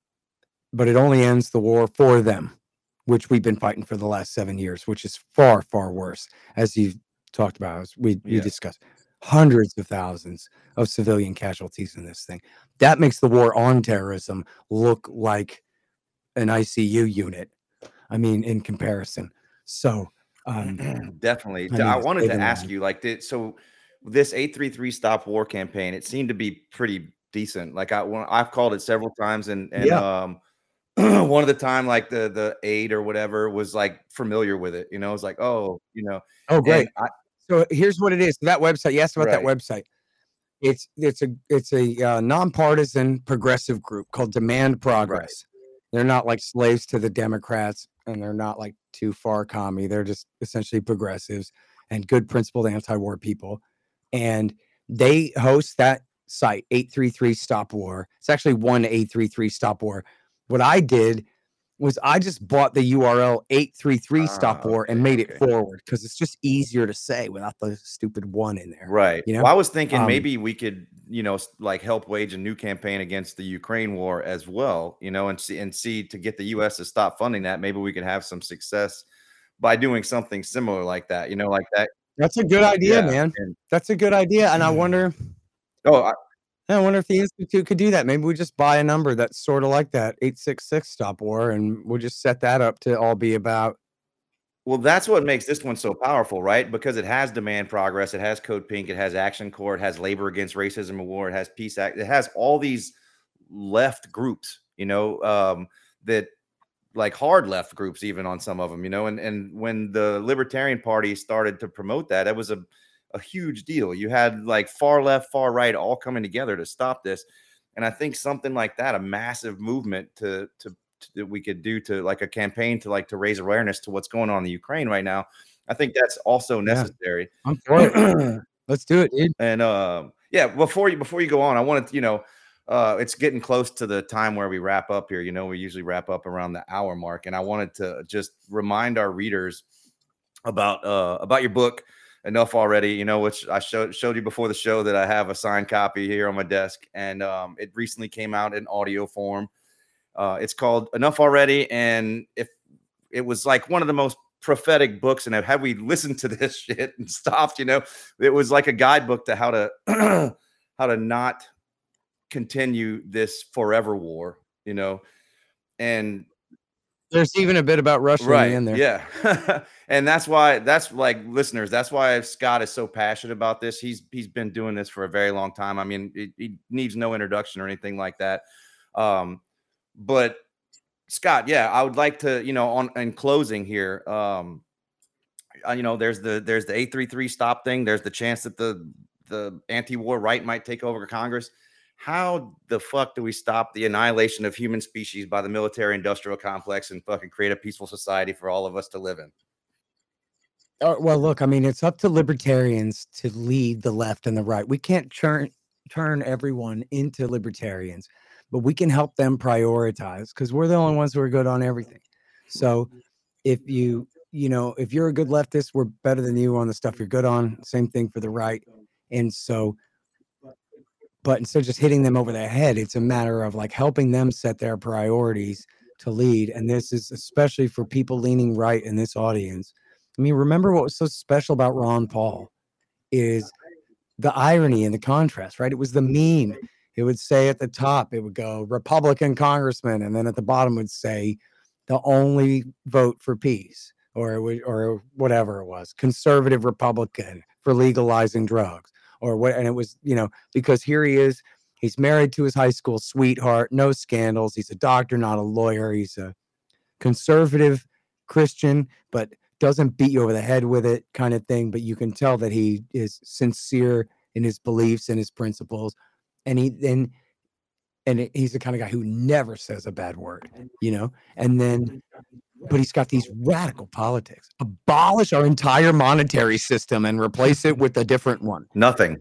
but it only ends the war for them, which we've been fighting for the last seven years, which is far far worse, as you talked about, we we Yeah. discussed. Hundreds of thousands of civilian casualties in this thing. That makes the war on terrorism look like an ICU unit. I mean, in comparison. So, um, Definitely. I, mean, wanted to ask you, like, did, so this 833 stop war campaign, it seemed to be pretty decent. Like I, I've called it several times, and and Yeah. um, one of the time, like the the aide or whatever was like familiar with it. You know, it's like, oh, you know, oh, great. I, So here's what it is. That website. You asked about that website. It's it's a it's a uh, nonpartisan progressive group called Demand Progress. They're not like slaves to the Democrats, and they're not like too far commie. They're just essentially progressives and good principled anti-war people. And they host that site 833 Stop War. It's actually one 833 Stop War. What I did was I just bought the URL 833 Stop Ah, War and made it okay. forward because it's just easier to say without the stupid one in there. right. you know? Well, I was thinking Um, maybe we could, you know, like help wage a new campaign against the Ukraine war as well. You know, and see and see to get the U.S. to stop funding that. Maybe we could have some success by doing something similar like that. You know, like that. That's a good idea, Yeah, man. and- That's a good idea. And I wonder, oh, I, I wonder if the Institute could do that. Maybe we just buy a number that's sort of like that 866 Stop War and we'll just set that up to all be about. Well, that's what makes this one so powerful, right? Because it has demand progress, it has Code Pink, it has Action Corps, it has Labor Against Racism and War, it has Peace Act, it has all these left groups, you know, um, that like hard left groups, even on some of them, you know. And and when the Libertarian Party started to promote that, it was a a huge deal. You had like far left, far right, all coming together to stop this. And I think something like that, a massive movement to to to- that we could do to like a campaign to like to raise awareness to what's going on in the Ukraine right now. I think that's also necessary. I'm for. Let's do it, dude. And um, yeah, before you before you go on, I wanted to, you know, uh, it's getting close to the time where we wrap up here. You know, we usually wrap up around the hour mark, and I wanted to just remind our readers about uh about your book enough already you know which i showed showed you before the show that i have a signed copy here on my desk and um it recently came out in audio form uh it's called enough already and if it was like one of the most prophetic books. And had we listened to this shit and stopped, you know, it was like a guidebook to how to how to not continue this forever war, you know. And There's even a bit about Russia right in there. yeah. And that's why that's like listeners that's why scott is so passionate about this. He's he's been doing this for a very long time. I mean it, he needs no introduction or anything like that. Um but scott yeah i would like to you know on in closing here um uh, you know there's the there's the 833 stop thing. There's the chance that the the anti-war right might take over congress how the fuck do we stop the annihilation of human species by the military industrial complex and fucking create a peaceful society for all of us to live in? Uh, well, look, I mean, it's up to libertarians to lead the left and the right. We can't turn turn everyone into libertarians, but we can help them prioritize because we're the only ones who are good on everything. So, if you you know if you're a good leftist, we're better than you on the stuff you're good on. Same thing for the right, and so but instead of just hitting them over the head, it's a matter of like helping them set their priorities to lead. And this is especially for people leaning right in this audience. I mean, remember what was so special about Ron Paul is the irony and the contrast, right? It was the meme. It would say at the top, it would go Republican congressman, and then at the bottom would say the only vote for peace, or would, or whatever it was, conservative Republican for legalizing drugs or what and it was you know because here he is he's married to his high school sweetheart no scandals he's a doctor not a lawyer he's a conservative christian but doesn't beat you over the head with it kind of thing but you can tell that he is sincere in his beliefs and his principles and he then and he's the kind of guy who never says a bad word you know and then but he's got these radical politics. Abolish our entire monetary system and replace it with a different one. Nothing.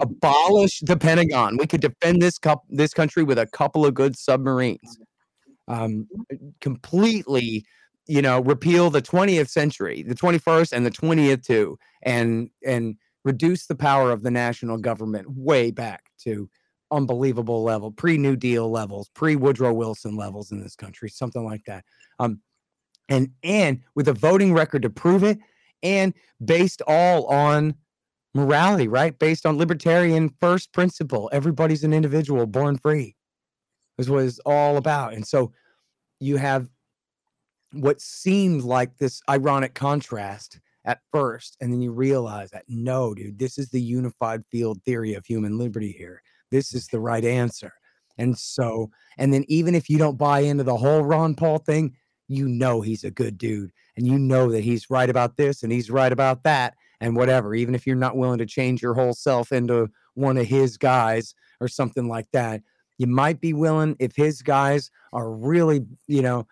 Abolish the Pentagon. We could defend this cup this country with a couple of good submarines. Um, completely, you know, repeal the 20th century, the 21st and the 20th too, and and reduce the power of the national government way back to unbelievable level, pre New Deal levels, pre Woodrow Wilson levels in this country, something like that. Um, and and with a voting record to prove it and based all on morality right? Based on libertarian first principle everybody's an individual born free is what it's all about. And so you have what seemed like this ironic contrast at first and then you realize that no dude this is the unified field theory of human liberty here. This is the right answer. And so and then even if you don't buy into the whole ron paul thing you know he's a good dude and you know that he's right about this and he's right about that and whatever even if you're not willing to change your whole self into one of his guys or something like that you might be willing if his guys are really you know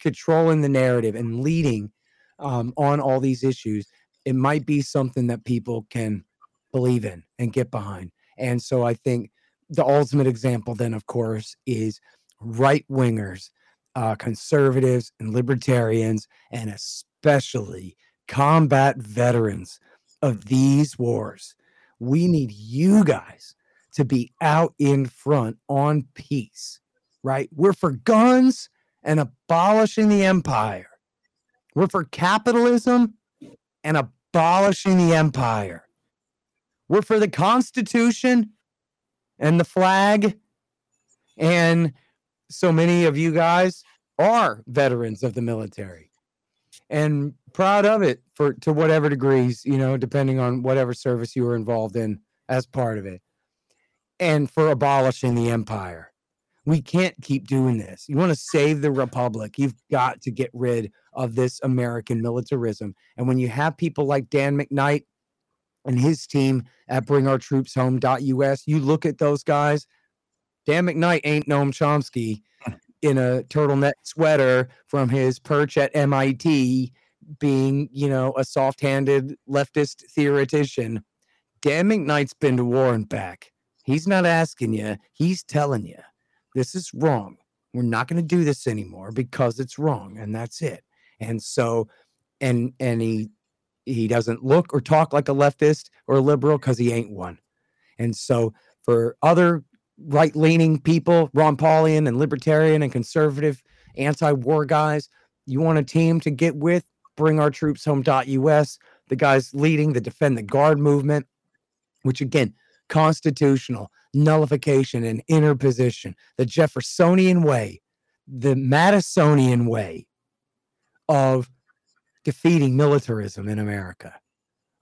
controlling the narrative and leading um, on all these issues it might be something that people can believe in and get behind. And so i think the ultimate example then of course is right wingers uh, conservatives and libertarians, and especially combat veterans of these wars. We need you guys to be out in front on peace, right? We're for guns and abolishing the empire. We're for capitalism and abolishing the empire. We're for the Constitution and the flag and so many of you guys are veterans of the military and proud of it for to whatever degrees, you know, depending on whatever service you were involved in as part of it. And for abolishing the empire. We can't keep doing this. You want to save the republic, you've got to get rid of this American militarism. And when you have people like Dan McKnight and his team at bringourtroopshome.us, you look at those guys Dan McKnight ain't Noam Chomsky in a turtleneck sweater from his perch at MIT being, you know, a soft-handed leftist theoretician. Dan McKnight's been to war and back. He's not asking you, he's telling you this is wrong. We're not going to do this anymore because it's wrong and that's it. And so and and he he doesn't look or talk like a leftist or a liberal because he ain't one. And so for other right leaning people, Ron Paulian and libertarian and conservative anti war guys, you want a team to get with, bring our troops home.us, the guys leading the defend the guard movement, which again, constitutional nullification and interposition, the Jeffersonian way, the Madisonian way of defeating militarism in America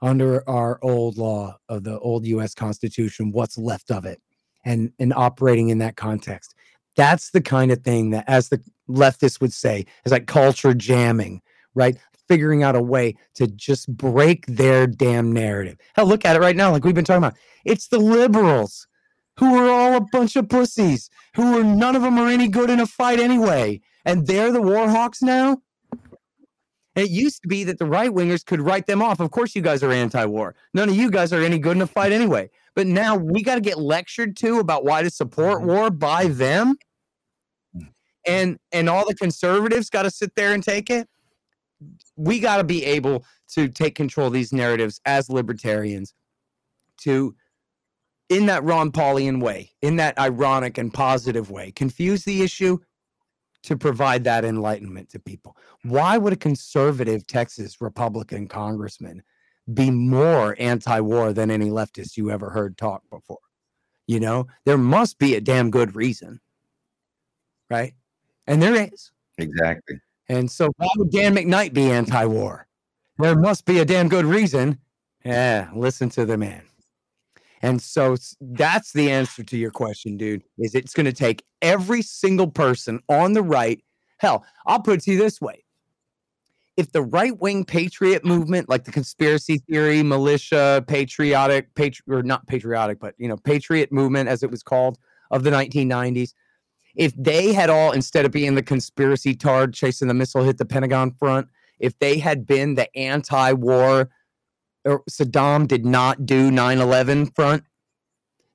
under our old law of the old US Constitution, what's left of it, and, and operating in that context. That's the kind of thing that, as the leftists would say, is like culture jamming, right? Figuring out a way to just break their damn narrative. Hell, look at it right now, like we've been talking about. It's the liberals who are all a bunch of pussies, who are none of them are any good in a fight anyway. And they're the war hawks now. It used to be that the right wingers could write them off. Of course, you guys are anti war. None of you guys are any good in a fight anyway. But now we got to get lectured to about why to support Mm-hmm. war by them. Mm. And and all the conservatives got to sit there and take it. We got to be able to take control of these narratives as libertarians to in that Ron Paulian way, in that ironic and positive way, confuse the issue to provide that enlightenment to people. Why would a conservative Texas Republican congressman be more anti war than any leftist you ever heard talk before? You know, there must be a damn good reason, right? And there is. Exactly. And so, why would Dan McKnight be anti war? There must be a damn good reason. Yeah, listen to the man. And so that's the answer to your question, dude. Is it's going to take every single person on the right. Hell, I'll put it to you this way. If the right wing patriot movement, like the conspiracy theory, militia, patriotic, patri- or not patriotic, but you know, patriot movement as it was called of the 1990s, if they had all, instead of being the conspiracy tard chasing the missile hit the Pentagon front, if they had been the anti war or Saddam did not do 9 11 front,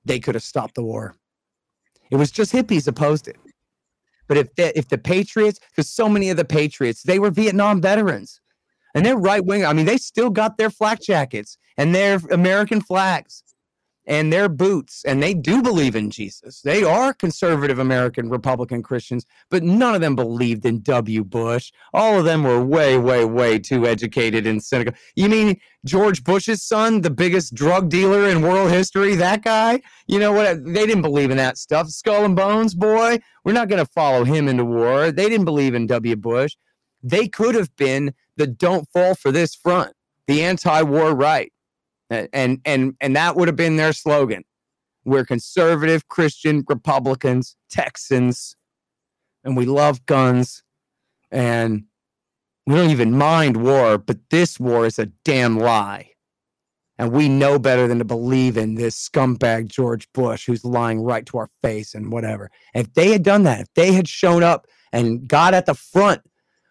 they could have stopped the war. It was just hippies opposed it. But if the, if the Patriots, because so many of the Patriots, they were Vietnam veterans and they're right wing. I mean, they still got their flak jackets and their American flags and their boots, and they do believe in Jesus. They are conservative American Republican Christians, but none of them believed in W. Bush. All of them were way, way, way too educated and cynical. You mean George Bush's son, the biggest drug dealer in world history? That guy? You know what? They didn't believe in that stuff. Skull and Bones, boy, we're not going to follow him into war. They didn't believe in W. Bush. They could have been the don't fall for this front, the anti war right. And, and, and that would have been their slogan. We're conservative Christian Republicans, Texans, and we love guns. And we don't even mind war, but this war is a damn lie. And we know better than to believe in this scumbag George Bush who's lying right to our face and whatever. If they had done that, if they had shown up and got at the front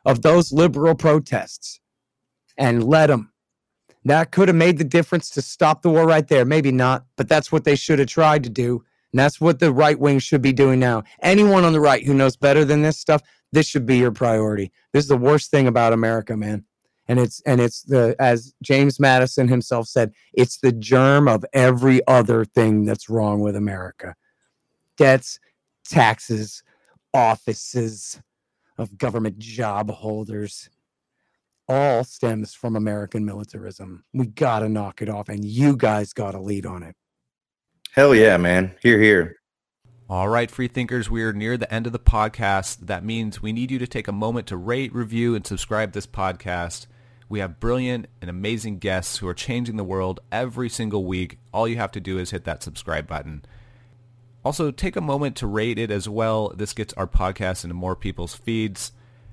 of those liberal protests and led them, that could have made the difference to stop the war right there. Maybe not, but that's what they should have tried to do. And that's what the right wing should be doing now. Anyone on the right who knows better than this stuff, this should be your priority. This is the worst thing about America, man. And it's and it's the as James Madison himself said, it's the germ of every other thing that's wrong with America. Debts, taxes, offices of government job holders all stems from American militarism. We got to knock it off and you guys got to lead on it. Hell yeah, man. Here, here. All right, free thinkers, we are near the end of the podcast. That means we need you to take a moment to rate, review, and subscribe this podcast. We have brilliant and amazing guests who are changing the world every single week. All you have to do is hit that subscribe button. Also, take a moment to rate it as well. This gets our podcast into more people's feeds.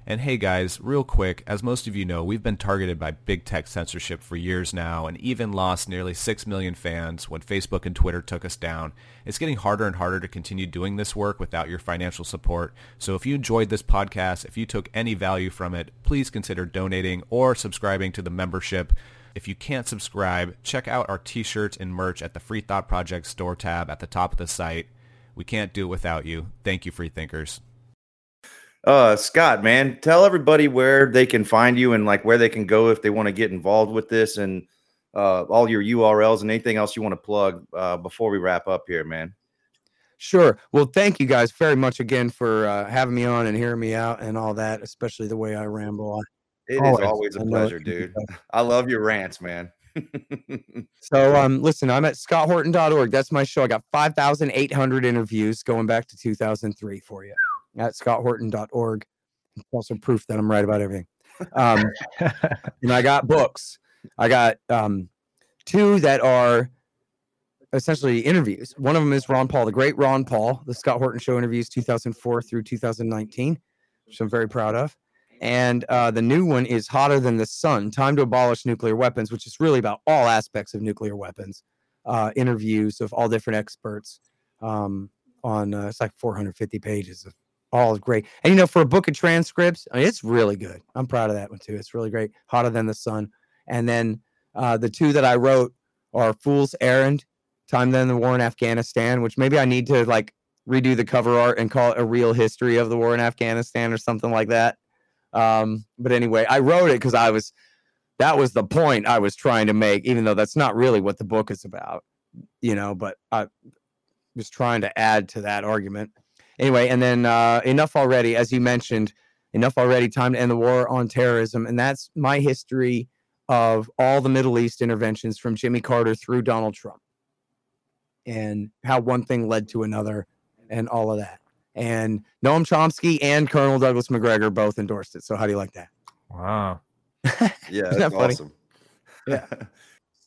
And hey guys, real quick, as most of you know, we've been targeted by big tech censorship for years now and even lost nearly 6 million fans when Facebook and Twitter took us down. It's getting harder and harder to continue doing this work without your financial support. So if you enjoyed this podcast, if you took any value from it, please consider donating or subscribing to the membership. If you can't subscribe, check out our t-shirts and merch at the Free Thought Project store tab at the top of the site. We can't do it without you. Thank you, free thinkers. Uh, Scott, man, tell everybody where they can find you and like where they can go if they want to get involved with this and uh, all your URLs and anything else you want to plug uh, before we wrap up here, man. Sure. Well, thank you guys very much again for uh, having me on and hearing me out and all that, especially the way I ramble. It is Always. always a I know it pleasure, dude. I love your rants, man. So, um, listen, I'm at scotthorton.org. That's my show. I got 5,800 interviews going back to 2003 for you at scotthorton.org. Also proof that I'm right about everything. Um, and I got books. I got um, two that are essentially interviews. One of them is Ron Paul, the great Ron Paul, the Scott Horton Show interviews 2004 through 2019, which I'm very proud of. And uh, the new one is Hotter Than the Sun Time to Abolish Nuclear Weapons, which is really about all aspects of nuclear weapons. Uh, interviews of all different experts um, on uh, it's like 450 pages of all great. And you know, for a book of transcripts, I mean, it's really good. I'm proud of that one too. It's really great. Hotter Than the Sun. And then uh, the two that I wrote are Fool's Errand, Time Then the War in Afghanistan, which maybe I need to like redo the cover art and call it a real history of the war in Afghanistan or something like that. Um, but anyway, I wrote it because I was that was the point I was trying to make, even though that's not really what the book is about, you know, but I was trying to add to that argument. Anyway, and then uh, enough already, as you mentioned, enough already, time to end the war on terrorism. And that's my history of all the Middle East interventions from Jimmy Carter through Donald Trump and how one thing led to another and all of that. And Noam Chomsky and Colonel Douglas Macgregor both endorsed it. So how do you like that? Wow. Yeah, that's funny? awesome. Yeah.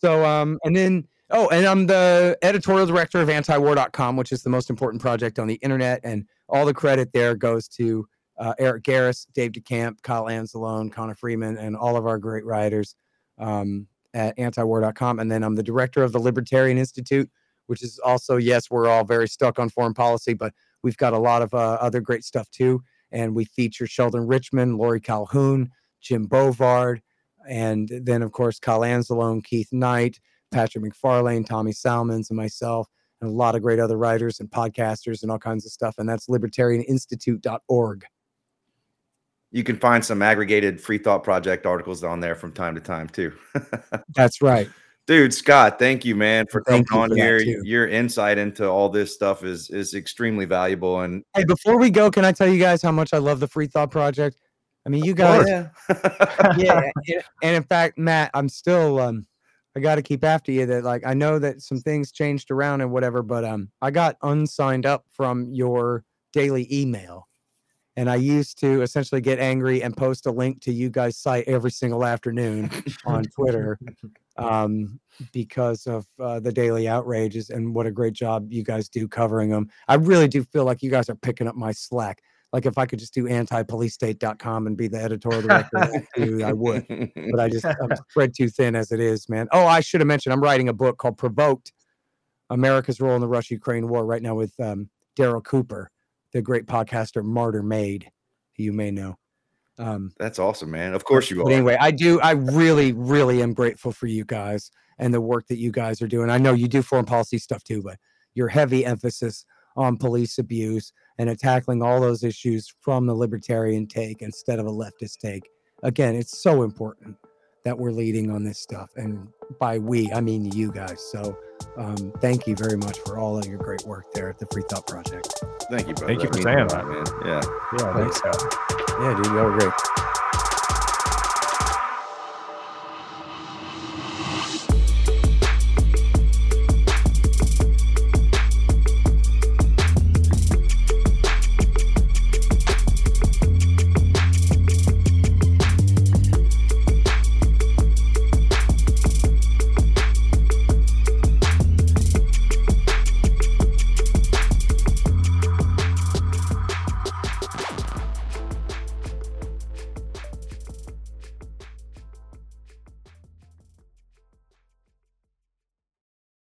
So um and then oh and I'm the editorial director of antiwar.com, which is the most important project on the internet, and all the credit there goes to uh, Eric Garris, Dave DeCamp, Kyle Anzalone, Connor Freeman, and all of our great writers um, at antiwar.com. And then I'm the director of the Libertarian Institute, which is also yes, we're all very stuck on foreign policy, but we've got a lot of uh, other great stuff too. And we feature Sheldon Richman, Laurie Calhoun, Jim Bovard, and then of course Kyle Anzalone, Keith Knight, Patrick MacFarlane, Tommy Salmons, and myself, and a lot of great other writers and podcasters and all kinds of stuff. And that's libertarianinstitute.org. You can find some aggregated Free Thought Project articles on there from time to time too. That's right. Dude, Scott, thank you, man, for coming on for here. Your insight into all this stuff is is extremely valuable. And Hey, before we go, can I tell you guys how much I love the Free Thought Project? I mean, you guys, yeah, yeah. and- And in fact, Matt, I'm still um I got to keep after you that like I know that some things changed around and whatever, but um I got unsigned up from your daily email. And I used to essentially get angry and post a link to you guys' site every single afternoon on Twitter um, because of uh, the daily outrages and what a great job you guys do covering them. I really do feel like you guys are picking up my slack. Like if I could just do antipolicestate.com and be the editorial director, I would. But I just I'm spread too thin as it is, man. Oh, I should have mentioned I'm writing a book called Provoked: America's Role in the Russia-Ukraine War right now with um, Darryl Cooper, the great podcaster Martyrmade, who you may know. Um, That's awesome, man. Of course you but are. anyway, I do. I really, really am grateful for you guys and the work that you guys are doing. I know you do foreign policy stuff too, but your heavy emphasis on police abuse and at tackling all those issues from the libertarian take instead of a leftist take. Again, it's so important that we're leading on this stuff, and by we, I mean you guys. So, um, thank you very much for all of your great work there at the Free Thought Project. Thank you, brother. Thank you for saying that. man. Yeah. Yeah, thanks, Scott. Yeah, dude, y'all were great.